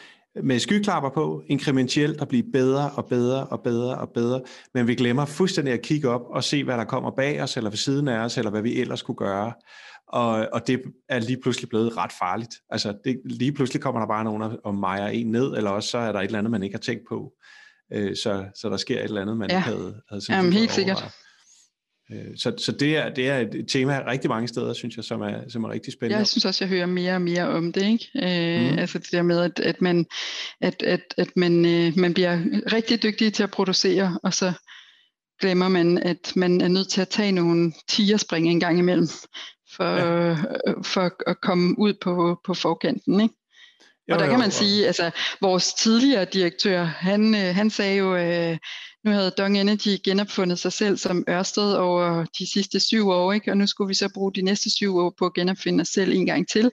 med skyklapper på, inkrementelt at blive bedre og bedre og bedre og bedre, men vi glemmer fuldstændig at kigge op og se, hvad der kommer bag os, eller ved siden af os, eller hvad vi ellers kunne gøre. Og, og det er lige pludselig blevet ret farligt. Altså, det, lige pludselig kommer der bare nogen og, mejer en ned, eller også så er der et eller andet, man ikke har tænkt på. Øh, så, så der sker et eller andet, man ja. ikke havde, havde Jamen, helt sikkert. Øh, så, så det, er, det er et tema rigtig mange steder, synes jeg, som er, som er rigtig spændende. Jeg synes også, jeg hører mere og mere om det. Ikke? Øh, mm. Altså det der med, at, at, man, at, at, at man, øh, man bliver rigtig dygtig til at producere, og så glemmer man, at man er nødt til at tage nogle tierspring en gang imellem, for, ja. for at komme ud på, på forkanten. Ikke? Jo, og der kan man sige, altså vores tidligere direktør, han, han sagde jo, øh, nu havde Dong Energy genopfundet sig selv som Ørsted over de sidste syv år, ikke? og nu skulle vi så bruge de næste syv år på at genopfinde os selv en gang til.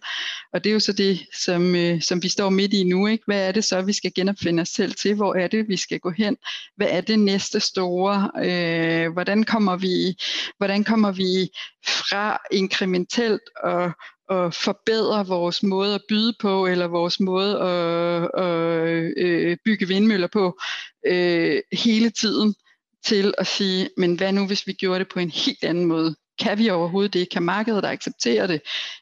Og det er jo så det, som, øh, som vi står midt i nu. Ikke? Hvad er det så, vi skal genopfinde os selv til? Hvor er det, vi skal gå hen? Hvad er det næste store? Øh, hvordan, kommer vi, hvordan kommer vi fra inkrementelt og at forbedre vores måde at byde på, eller vores måde at, at øh, bygge vindmøller på øh, hele tiden til at sige, men hvad nu hvis vi gjorde det på en helt anden måde? Kan vi overhovedet det? Kan markedet der acceptere det?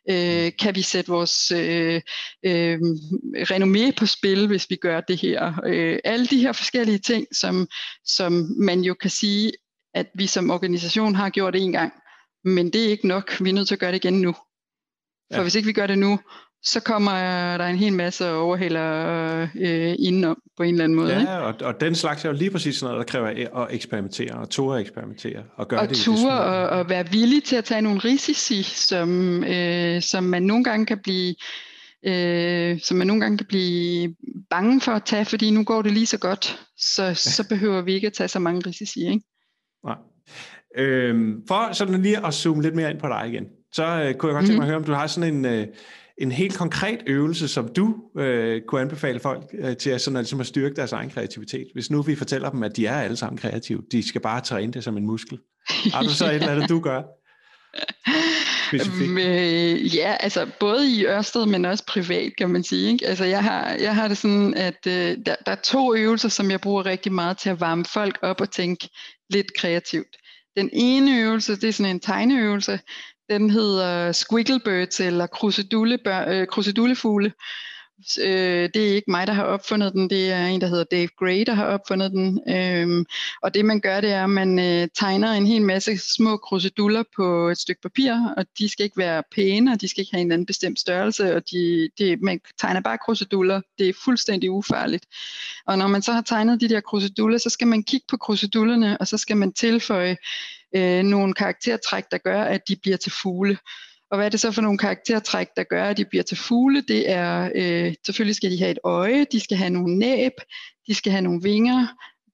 Øh, kan vi sætte vores øh, øh, renommé på spil, hvis vi gør det her? Øh, alle de her forskellige ting, som, som man jo kan sige, at vi som organisation har gjort en gang, men det er ikke nok. Vi er nødt til at gøre det igen nu. For ja. hvis ikke vi gør det nu, så kommer der en hel masse overhælder øh, indenom på en eller anden måde. Ja, ikke? Og, og den slags er jo lige præcis sådan noget, der kræver at eksperimentere, og ture eksperimentere, og gøre og det ture og, og være villig til at tage nogle risici, som, øh, som man nogle gange kan blive øh, som man nogle gange kan blive bange for at tage, fordi nu går det lige så godt, så, ja. så behøver vi ikke at tage så mange risici. Ikke? Nej. Øhm, for sådan lige at zoome lidt mere ind på dig igen, så øh, kunne jeg godt tænke mig at mhm. høre, om du har sådan en, øh, en helt konkret øvelse, som du øh, kunne anbefale folk øh, til at, sådan, at, ligesom at styrke deres egen kreativitet. Hvis nu vi fortæller dem, at de er alle sammen kreative, de skal bare træne det som en muskel. Har du så et eller andet, du gør? Øh, ja, altså både i Ørsted, men også privat, kan man sige. Ikke? Altså jeg har, jeg har det sådan, at øh, der, der er to øvelser, som jeg bruger rigtig meget til at varme folk op og tænke lidt kreativt. Den ene øvelse, det er sådan en tegneøvelse, den hedder Squigglebirds eller øh, krusedullefugle. Øh, det er ikke mig, der har opfundet den, det er en, der hedder Dave Gray, der har opfundet den. Øhm, og det man gør, det er, at man øh, tegner en hel masse små kruseduller på et stykke papir, og de skal ikke være pæne, og de skal ikke have en anden bestemt størrelse, og de, det, man tegner bare kruseduller. Det er fuldstændig ufarligt. Og når man så har tegnet de der kruseduller, så skal man kigge på krusedullerne, og så skal man tilføje øh, nogle karaktertræk, der gør, at de bliver til fugle. Og hvad er det så for nogle karaktertræk, der gør, at de bliver til fugle? Det er, øh, selvfølgelig skal de have et øje, de skal have nogle næb, de skal have nogle vinger,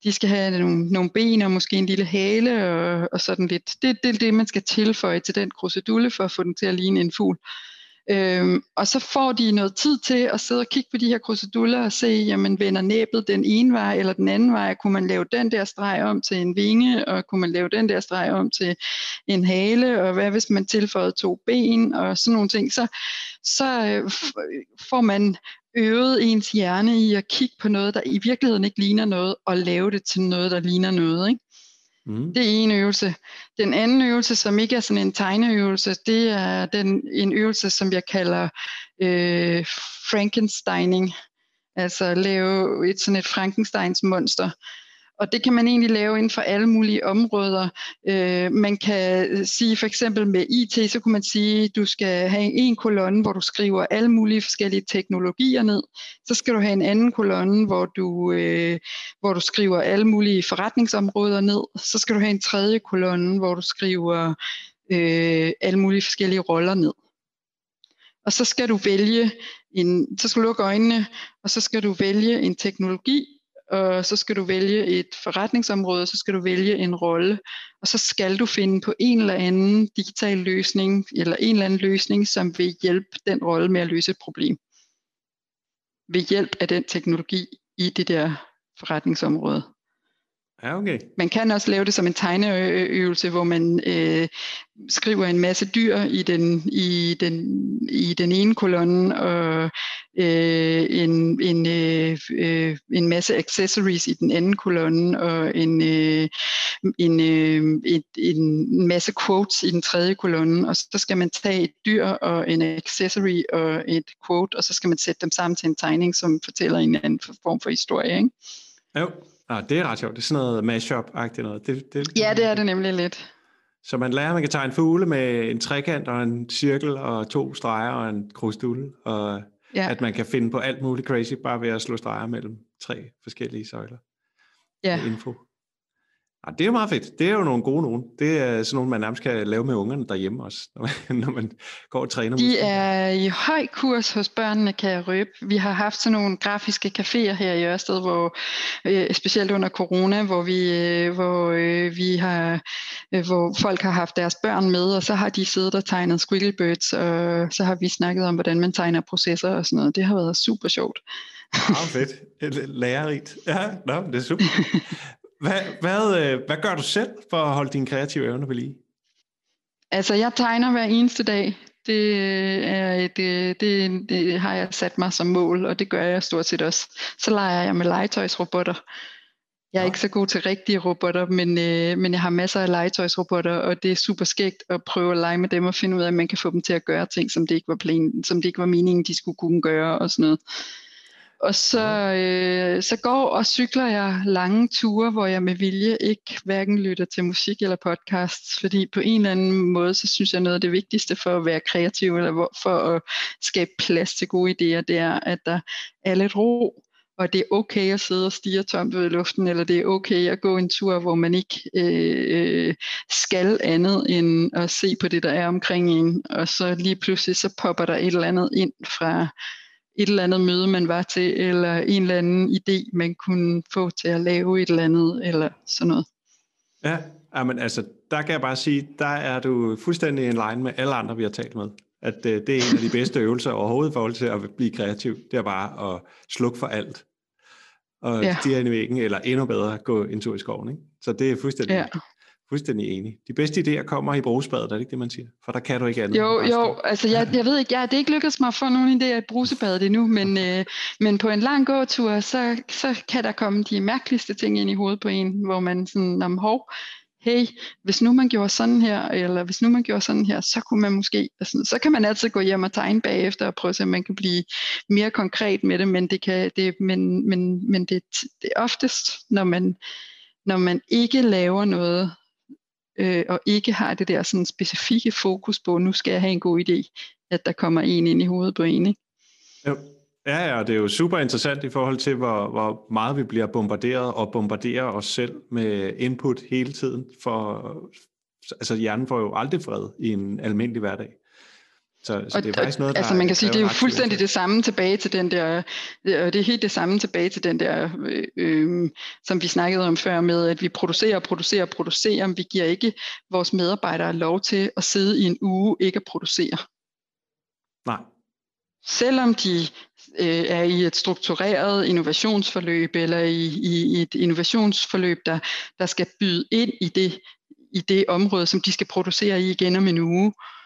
de skal have nogle, nogle ben og måske en lille hale og, og sådan lidt. Det, det er det, man skal tilføje til den krusedulle for at få den til at ligne en fugl. Øhm, og så får de noget tid til at sidde og kigge på de her kruseduller og se, jamen vender næbet den ene vej eller den anden vej, kunne man lave den der streg om til en vinge, og kunne man lave den der streg om til en hale, og hvad hvis man tilføjede to ben og sådan nogle ting, så, så øh, får man øvet ens hjerne i at kigge på noget, der i virkeligheden ikke ligner noget, og lave det til noget, der ligner noget. Ikke? Mm. Det er en øvelse. Den anden øvelse, som ikke er sådan en tegneøvelse, det er den, en øvelse, som jeg kalder øh, Frankensteining. Altså lave et sådan et Frankensteins monster. Og det kan man egentlig lave inden for alle mulige områder. Øh, man kan sige for eksempel med IT, så kunne man sige, at du skal have en kolonne, hvor du skriver alle mulige forskellige teknologier ned. Så skal du have en anden kolonne, hvor du, øh, hvor du skriver alle mulige forretningsområder ned. Så skal du have en tredje kolonne, hvor du skriver øh, alle mulige forskellige roller ned. Og så skal du vælge en, så skal du lukke øjnene, og så skal du vælge en teknologi, og så skal du vælge et forretningsområde, så skal du vælge en rolle, og så skal du finde på en eller anden digital løsning, eller en eller anden løsning, som vil hjælpe den rolle med at løse et problem. Ved hjælp af den teknologi i det der forretningsområde. Ja, okay. Man kan også lave det som en tegneøvelse, hvor man øh, skriver en masse dyr i den, i den, i den ene kolonne, og øh, en, en, øh, øh, en masse accessories i den anden kolonne, og en, øh, en, øh, et, en masse quotes i den tredje kolonne, og så skal man tage et dyr og en accessory og et quote, og så skal man sætte dem sammen til en tegning, som fortæller en anden form for historie. Ikke? Jo. Ah, det er ret sjovt. Det er sådan noget mashup-agtigt noget. Det, det, ja, det er det nemlig lidt. Så man lærer, at man kan tegne fugle med en trekant og en cirkel og to streger og en krusdulle, og ja. at man kan finde på alt muligt crazy bare ved at slå streger mellem tre forskellige søjler. Ja. Info. Ja, det er jo meget fedt. Det er jo nogle gode nogen. Det er sådan nogle, man nærmest kan lave med ungerne derhjemme også, [laughs] når man, når man går og træner. De er i høj kurs hos børnene, kan jeg røbe. Vi har haft sådan nogle grafiske caféer her i Ørsted, hvor, øh, specielt under corona, hvor vi, øh, hvor, øh, vi har, øh, hvor folk har haft deres børn med, og så har de siddet og tegnet squigglebirds, og så har vi snakket om, hvordan man tegner processer og sådan noget. Det har været super sjovt. Ja, fedt. Lærerigt. Ja, no, det er super. [laughs] Hvad, hvad, øh, hvad gør du selv for at holde dine kreative evner ved lige? Altså, jeg tegner hver eneste dag. Det, er et, det, det, det har jeg sat mig som mål, og det gør jeg stort set også. Så leger jeg med legetøjsrobotter. Jeg er ikke så god til rigtige robotter, men, øh, men jeg har masser af legetøjsrobotter, og det er super skægt at prøve at lege med dem og finde ud af, at man kan få dem til at gøre ting, som det ikke var, plan, som det ikke var meningen, de skulle kunne gøre og sådan noget. Og så, øh, så går og cykler jeg lange ture, hvor jeg med vilje ikke hverken lytter til musik eller podcasts, fordi på en eller anden måde, så synes jeg noget af det vigtigste for at være kreativ, eller for at skabe plads til gode idéer, det er, at der er lidt ro, og det er okay at sidde og stige tomt ud i luften, eller det er okay at gå en tur, hvor man ikke øh, skal andet end at se på det, der er omkring en, og så lige pludselig så popper der et eller andet ind fra et eller andet møde, man var til, eller en eller anden idé, man kunne få til at lave et eller andet, eller sådan noget. Ja, men altså, der kan jeg bare sige, der er du fuldstændig in line med alle andre, vi har talt med. At øh, det er en af de bedste [laughs] øvelser overhovedet i forhold til at blive kreativ. Det er bare at slukke for alt. Og ja. stige ind i væggen, eller endnu bedre, gå en tur i skoven. Ikke? Så det er fuldstændig ja. Fuldstændig enig. De bedste idéer kommer i brugsbadet, er det ikke det, man siger? For der kan du ikke andet. Jo, jo, altså jeg, jeg ved ikke, jeg, det er ikke lykkedes mig at få nogen idéer i brusebadet endnu, men, øh, men på en lang gåtur, så, så kan der komme de mærkeligste ting ind i hovedet på en, hvor man sådan, om hov, hey, hvis nu man gjorde sådan her, eller hvis nu man gjorde sådan her, så kunne man måske, altså, så kan man altid gå hjem og tegne bagefter og prøve at se, om man kan blive mere konkret med det, men det kan, det, men, men, men det, det er oftest, når man, når man ikke laver noget, øh, og ikke har det der sådan specifikke fokus på, nu skal jeg have en god idé, at der kommer en ind i hovedet på en. Ikke? Jo. Ja, ja, det er jo super interessant i forhold til, hvor, hvor meget vi bliver bombarderet og bombarderer os selv med input hele tiden. For, altså hjernen får jo aldrig fred i en almindelig hverdag. Så, så det er faktisk noget, der altså man kan sige, det er jo fuldstændig det samme tilbage til den der, og det er helt det samme tilbage til den der, øh, øh, som vi snakkede om før med, at vi producerer og producerer og producerer, men vi giver ikke vores medarbejdere lov til at sidde i en uge ikke at producere. Nej. Selvom de øh, er i et struktureret innovationsforløb, eller i, i et innovationsforløb, der, der skal byde ind i det, i det område, som de skal producere i igen om en uge, øh,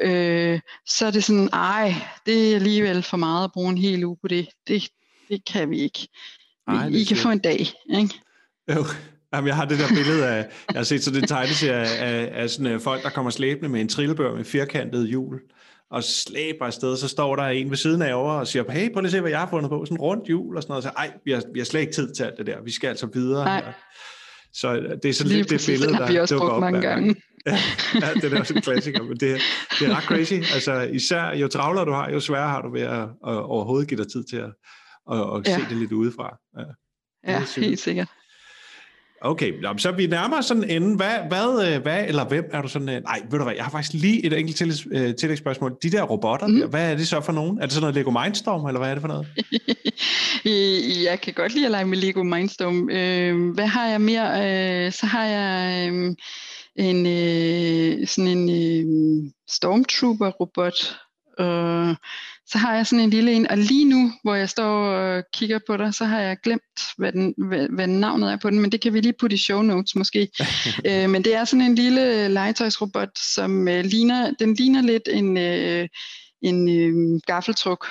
øh, så er det sådan, ej, det er alligevel for meget at bruge en hel uge på det. Det, det kan vi ikke. Ej, I kan få en dag, ikke? Jo. Jamen, jeg har det der billede af, jeg har set sådan en tegneserie af, af, af sådan, uh, folk, der kommer slæbende med en trillebør med firkantet hjul, og slæber afsted, så står der en ved siden af over og siger, hey, prøv lige at se, hvad jeg har fundet på, sådan en rundt hjul og sådan noget, og så, ej, vi har, vi har slet ikke tid til alt det der, vi skal altså videre. Nej. Så det er sådan Lige lidt det billede, der vi også dukker op mange gange. Ja, ja, det er også en klassiker, men det, det er ret crazy. Altså, især jo travlere du har, jo sværere har du ved at, at overhovedet give dig tid til at, at, at ja. se det lidt udefra. Ja, ja helt sikkert. Okay, så vi nærmere sådan enden. Hvad, hvad, øh, hvad, eller hvem er du sådan... Øh, nej, ved du hvad, jeg har faktisk lige et enkelt øh, tillægsspørgsmål. De der robotter, mm. der, hvad er det så for nogen? Er det sådan noget Lego Mindstorm, eller hvad er det for noget? [laughs] jeg kan godt lide at lege med Lego Mindstorm. hvad har jeg mere? så har jeg en, sådan en Stormtrooper-robot, og så har jeg sådan en lille en, og lige nu, hvor jeg står og kigger på dig, så har jeg glemt, hvad, den, hvad, hvad navnet er på den, men det kan vi lige putte i show notes måske. [laughs] øh, men det er sådan en lille legetøjsrobot, som øh, ligner, den ligner lidt en, øh, en øh, gaffeltruk,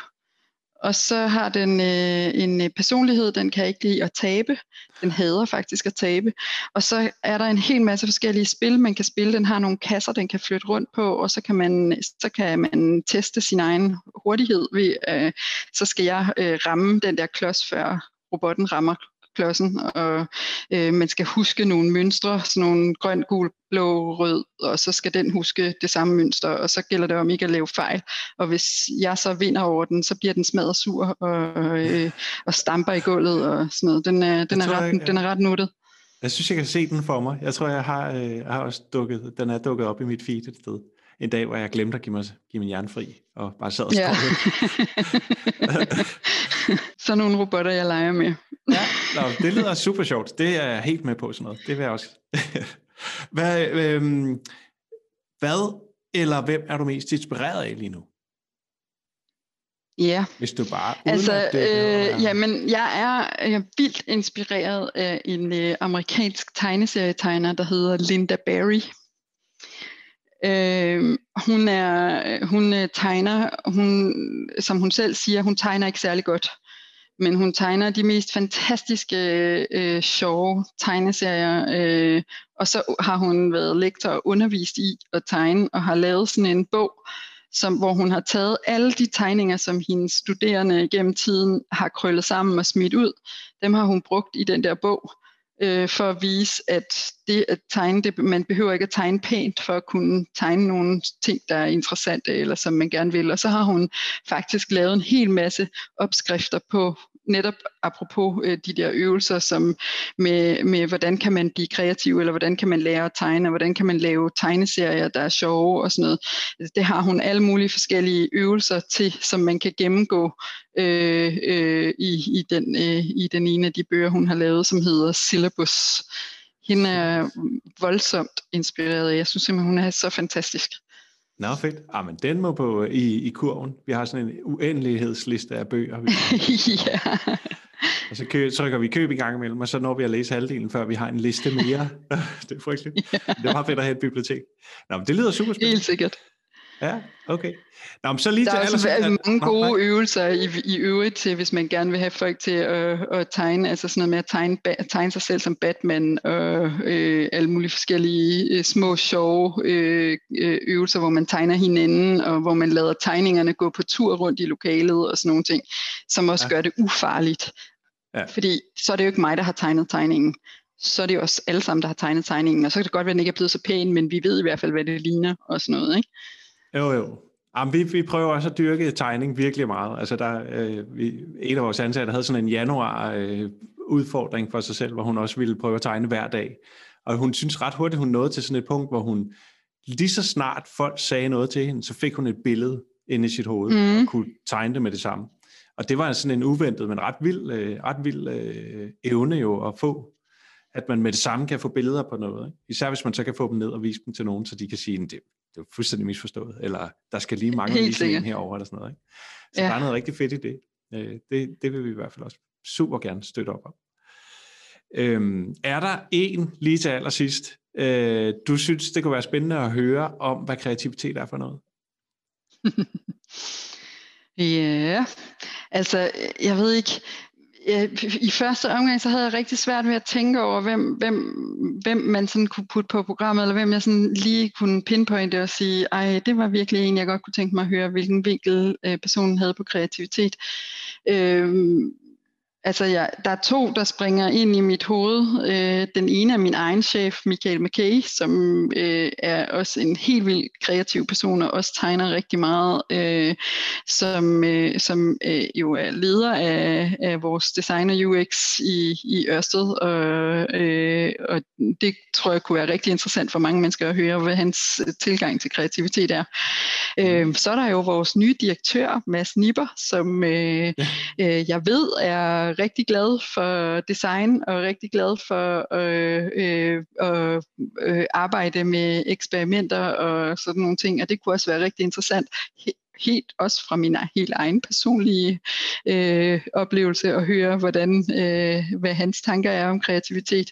og så har den øh, en øh, personlighed, den kan ikke lide at tabe. Den hader faktisk at tabe. Og så er der en hel masse forskellige spil, man kan spille. Den har nogle kasser, den kan flytte rundt på, og så kan man, så kan man teste sin egen hurtighed ved, øh, så skal jeg øh, ramme den der klods, før robotten rammer klodsen, og øh, man skal huske nogle mønstre, sådan nogle grøn, gul, blå, rød, og så skal den huske det samme mønster, og så gælder det om ikke at lave fejl. Og hvis jeg så vinder over den, så bliver den smadret sur og, øh, og stamper i gulvet og sådan noget. Den er, den er, ret, jeg, den er ret nuttet. Jeg synes, jeg kan se den for mig. Jeg tror, jeg har, øh, jeg har også dukket, den er dukket op i mit feed et sted en dag, hvor jeg glemte at give, mig, give min hjerne fri, og bare sad og ja. [laughs] [laughs] Sådan nogle robotter, jeg leger med. ja, nå, det lyder super sjovt. Det er jeg helt med på sådan noget. Det vil jeg også. [laughs] hvad, øhm, hvad eller hvem er du mest inspireret af lige nu? Ja. Hvis du bare... Altså, det, øh, jamen, jeg er, jeg er vildt inspireret af en øh, amerikansk tegneserietegner, der hedder Linda Barry. Øh, hun er hun øh, tegner, hun, som hun selv siger, hun tegner ikke særlig godt men hun tegner de mest fantastiske, øh, sjove tegneserier, øh, og så har hun været lektor og undervist i at tegne, og har lavet sådan en bog, som, hvor hun har taget alle de tegninger, som hendes studerende gennem tiden har krøllet sammen og smidt ud, dem har hun brugt i den der bog øh, for at vise, at det at tegne, det, man behøver ikke at tegne pænt for at kunne tegne nogle ting, der er interessante, eller som man gerne vil. Og så har hun faktisk lavet en hel masse opskrifter på netop apropos øh, de der øvelser, som med, med hvordan kan man blive kreativ, eller hvordan kan man lære at tegne, og hvordan kan man lave tegneserier, der er sjove og sådan noget. Altså, det har hun alle mulige forskellige øvelser til, som man kan gennemgå øh, øh, i, i, den, øh, i den ene af de bøger, hun har lavet, som hedder Syllabus. Hende er voldsomt inspireret. Jeg synes simpelthen, hun er så fantastisk. Nå, fedt. Ah, men den må på i, i kurven. Vi har sådan en uendelighedsliste af bøger. Vi [laughs] ja. Og så kø, trykker vi køb i gang imellem, og så når vi at læse halvdelen, før vi har en liste mere. [laughs] det er frygteligt. Ja. Det er meget fedt at have et bibliotek. Nå, men det lyder super spændende. Helt sikkert. Ja, okay. Nå, men så lige der til er også aller, mange gode nej. øvelser i, i øvrigt til, hvis man gerne vil have folk til at, at tegne, altså sådan noget med at tegne, tegne sig selv som Batman, og øh, alle mulige forskellige øh, små, sjove øh, øh, øvelser, hvor man tegner hinanden, og hvor man lader tegningerne gå på tur rundt i lokalet, og sådan nogle ting, som også ja. gør det ufarligt. Ja. Fordi så er det jo ikke mig, der har tegnet tegningen så er det jo også alle sammen, der har tegnet tegningen, og så kan det godt være, at den ikke er blevet så pæn, men vi ved i hvert fald, hvad det ligner, og sådan noget, ikke? Jo, jo. Jamen, vi, vi prøver også at dyrke tegning virkelig meget. Altså, der, øh, vi, en af vores ansatte havde sådan en januar øh, udfordring for sig selv, hvor hun også ville prøve at tegne hver dag. Og hun synes ret hurtigt, hun nåede til sådan et punkt, hvor hun lige så snart folk sagde noget til hende, så fik hun et billede inde i sit hoved mm. og kunne tegne det med det samme. Og det var sådan en uventet, men ret vild, øh, ret vild øh, evne jo at få, at man med det samme kan få billeder på noget. Ikke? Især hvis man så kan få dem ned og vise dem til nogen, så de kan sige, det, det er fuldstændig misforstået, eller der skal lige mange ind herover eller sådan noget. Ikke? Så ja. der er noget rigtig fedt i det. Øh, det. Det vil vi i hvert fald også super gerne støtte op om. Øhm, er der en lige til allersidst, øh, du synes, det kunne være spændende at høre om, hvad kreativitet er for noget? [laughs] ja, altså jeg ved ikke, i første omgang, så havde jeg rigtig svært ved at tænke over, hvem, hvem, hvem man sådan kunne putte på programmet, eller hvem jeg sådan lige kunne pinpointe og sige, ej, det var virkelig en, jeg godt kunne tænke mig at høre, hvilken vinkel øh, personen havde på kreativitet. Øh, Altså, ja, der er to, der springer ind i mit hoved. Øh, den ene er min egen chef, Michael McKay, som øh, er også en helt vild kreativ person, og også tegner rigtig meget, øh, som, øh, som øh, jo er leder af, af vores designer UX i, i Ørsted, og, øh, og det tror jeg kunne være rigtig interessant for mange mennesker at høre, hvad hans tilgang til kreativitet er. Øh, så er der jo vores nye direktør, Mads Nipper, som øh, øh, jeg ved er rigtig glad for design og rigtig glad for øh, øh, at øh, arbejde med eksperimenter og sådan nogle ting, og det kunne også være rigtig interessant helt også fra min e-, helt egen personlige øh, oplevelse at høre, hvordan øh, hvad hans tanker er om kreativitet.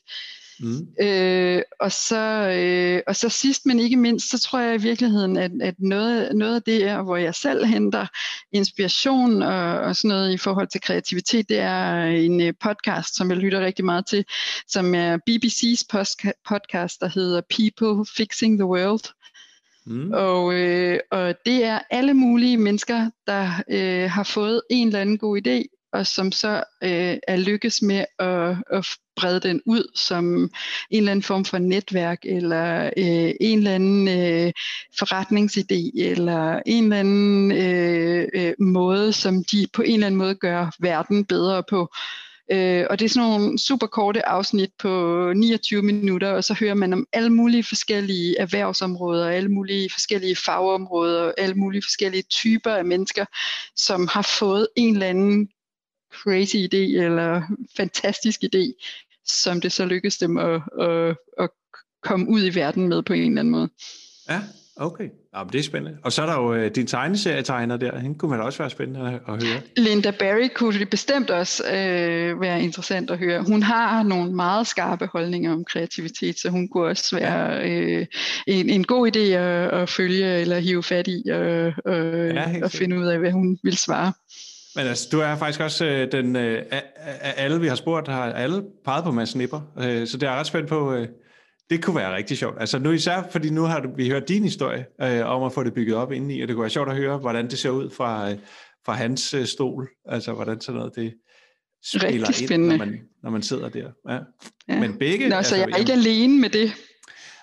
Mm. Øh, og, så, øh, og så sidst, men ikke mindst, så tror jeg i virkeligheden, at, at noget, noget af det er, hvor jeg selv henter inspiration og, og sådan noget i forhold til kreativitet, det er en uh, podcast, som jeg lytter rigtig meget til, som er BBC's podcast, der hedder People Fixing the World. Mm. Og, øh, og det er alle mulige mennesker, der øh, har fået en eller anden god idé, og som så øh, er lykkes med at, at brede den ud som en eller anden form for netværk, eller øh, en eller anden øh, forretningsidé, eller en eller anden øh, øh, måde, som de på en eller anden måde gør verden bedre på. Øh, og det er sådan nogle super korte afsnit på 29 minutter, og så hører man om alle mulige forskellige erhvervsområder, alle mulige forskellige fagområder, alle mulige forskellige typer af mennesker, som har fået en eller anden crazy idé eller fantastisk idé, som det så lykkes dem at, at, at komme ud i verden med på en eller anden måde. Ja, okay. Ja, det er spændende. Og så er der jo uh, din tegneserietegner der. Hende kunne man også være spændende at, at høre. Linda Barry kunne det bestemt også uh, være interessant at høre. Hun har nogle meget skarpe holdninger om kreativitet, så hun kunne også være uh, en, en god idé at, at følge eller hive fat i og, og, ja, og finde ud af, hvad hun vil svare. Men altså, du er faktisk også øh, den, øh, af alle, vi har spurgt, har alle peget på Mads Nipper, øh, så det er ret spændt på, øh, det kunne være rigtig sjovt. Altså nu især, fordi nu har vi hørt din historie øh, om at få det bygget op indeni, og det kunne være sjovt at høre, hvordan det ser ud fra, øh, fra hans øh, stol, altså hvordan sådan noget det spiller rigtig ind, når man, når man sidder der. Ja. Ja. Men begge... Nå, så altså, jeg er ikke alene med det.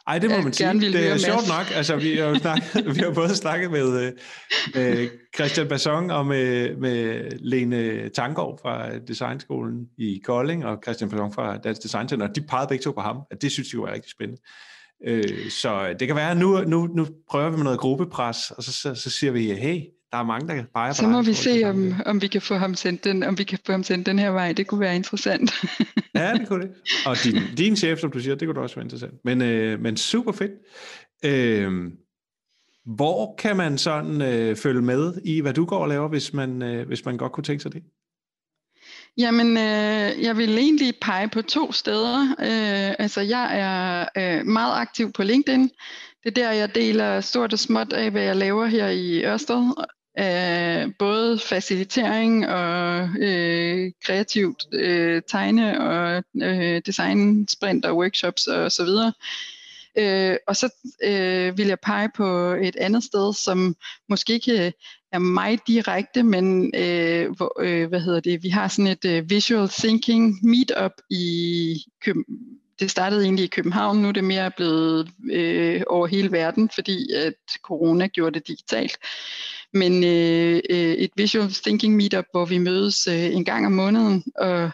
Ej, det må man sige. Det er sjovt nok. Altså, vi har snakket, [laughs] vi har både snakket med, øh, med Christian Basson og med, med Lene Tangård fra Designskolen i Kolding og Christian Basson fra Dansk Design Center. De pegede begge to på ham, at det synes de jo er rigtig spændende. Øh, så det kan være, at nu, nu, nu prøver vi med noget gruppepres, og så, så, så siger vi, hey, der er mange, der peger på Så må vi se, om, om vi kan få ham sendt den, om vi kan få ham sendt den her vej. Det kunne være interessant. [laughs] ja, det kunne det. Og din, din chef, som du siger, det kunne også være interessant. Men, øh, men super fedt. Øh, hvor kan man sådan øh, følge med i, hvad du går og laver, hvis man, øh, hvis man godt kunne tænke sig det? Jamen, øh, jeg vil egentlig pege på to steder. Øh, altså, jeg er øh, meget aktiv på LinkedIn. Det er der, jeg deler stort og småt af, hvad jeg laver her i Ørsted af både facilitering og øh, kreativt øh, tegne og øh, design sprint og workshops og så videre. Øh, og så øh, vil jeg pege på et andet sted, som måske ikke øh, er mig direkte, men øh, hvor, øh, hvad hedder det? Vi har sådan et øh, visual thinking meetup i København det startede egentlig i København, nu er det mere blevet øh, over hele verden, fordi at corona gjorde det digitalt men øh, øh, et visual thinking meetup, hvor vi mødes øh, en gang om måneden og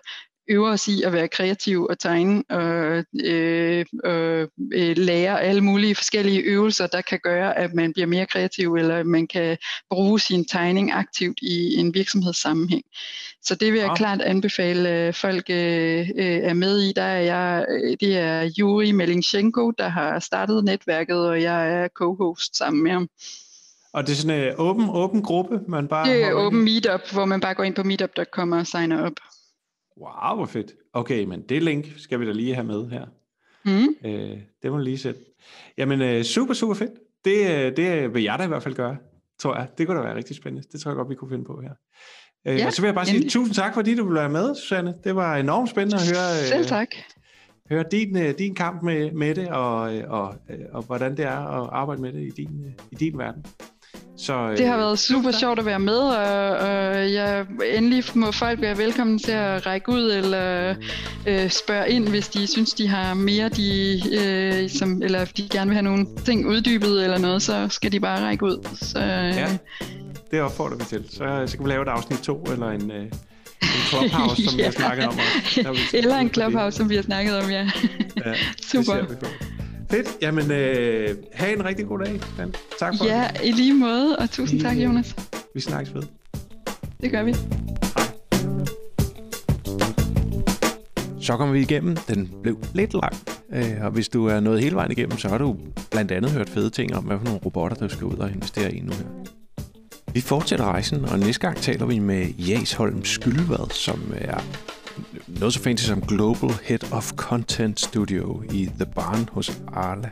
øver os i at være kreativ og tegne og øh, øh, lære alle mulige forskellige øvelser, der kan gøre, at man bliver mere kreativ, eller man kan bruge sin tegning aktivt i en virksomhedssammenhæng. Så det vil jeg ja. klart anbefale, at folk øh, er med i. Der er jeg, det er Yuri Melinchenko, der har startet netværket, og jeg er co-host sammen med ham. Og det er sådan en åben, åben gruppe, man bare... Det er åben meetup, hvor man bare går ind på meetup.com og signer op. Wow, hvor fedt. Okay, men det link skal vi da lige have med her. Mm. Øh, det må du lige sætte. Jamen, øh, super, super fedt. Det, øh, det vil jeg da i hvert fald gøre, tror jeg. Det kunne da være rigtig spændende. Det tror jeg godt, vi kunne finde på her. Øh, ja, og så vil jeg bare endelig. sige tusind tak, fordi du ville være med, Susanne. Det var enormt spændende at høre... Øh, Selv tak. Høre din, din kamp med, med det, og, og, og hvordan det er at arbejde med det i din, i din verden. Så, det har øh, været super sjovt at være med, og, og jeg endelig må folk være velkommen til at række ud eller øh, spørge ind, hvis de synes, de har mere, de, øh, som, eller de gerne vil have nogle ting uddybet eller noget, så skal de bare række ud. Så, øh, ja, det opfordrer vi til. Så, så kan vi lave et afsnit 2 eller en... Øh, en clubhouse, som ja. vi har [laughs] snakket om. Også. Eller en clubhouse, som vi har snakket om, ja. ja [laughs] Super. Det Fedt. Jamen, øh, have en rigtig god dag. Dan. Tak for Ja, det. i lige måde, og tusind tak, Jonas. Vi snakkes ved. Det gør vi. Så kommer vi igennem. Den blev lidt lang. Øh, og hvis du er nået hele vejen igennem, så har du blandt andet hørt fede ting om, hvad for nogle robotter, der skal ud og investere i nu her. Vi fortsætter rejsen, og næste gang taler vi med Jasholm Skyldvad, som er noget så fancy som Global Head of Content Studio i The Barn hos Arla.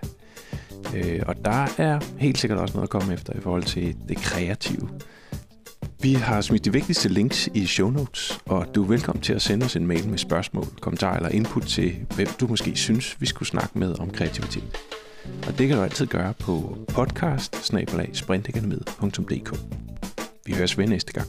Øh, og der er helt sikkert også noget at komme efter i forhold til det kreative. Vi har smidt de vigtigste links i show notes, og du er velkommen til at sende os en mail med spørgsmål, kommentarer eller input til, hvem du måske synes, vi skulle snakke med om kreativitet. Og det kan du altid gøre på podcast Vi høres ved næste gang.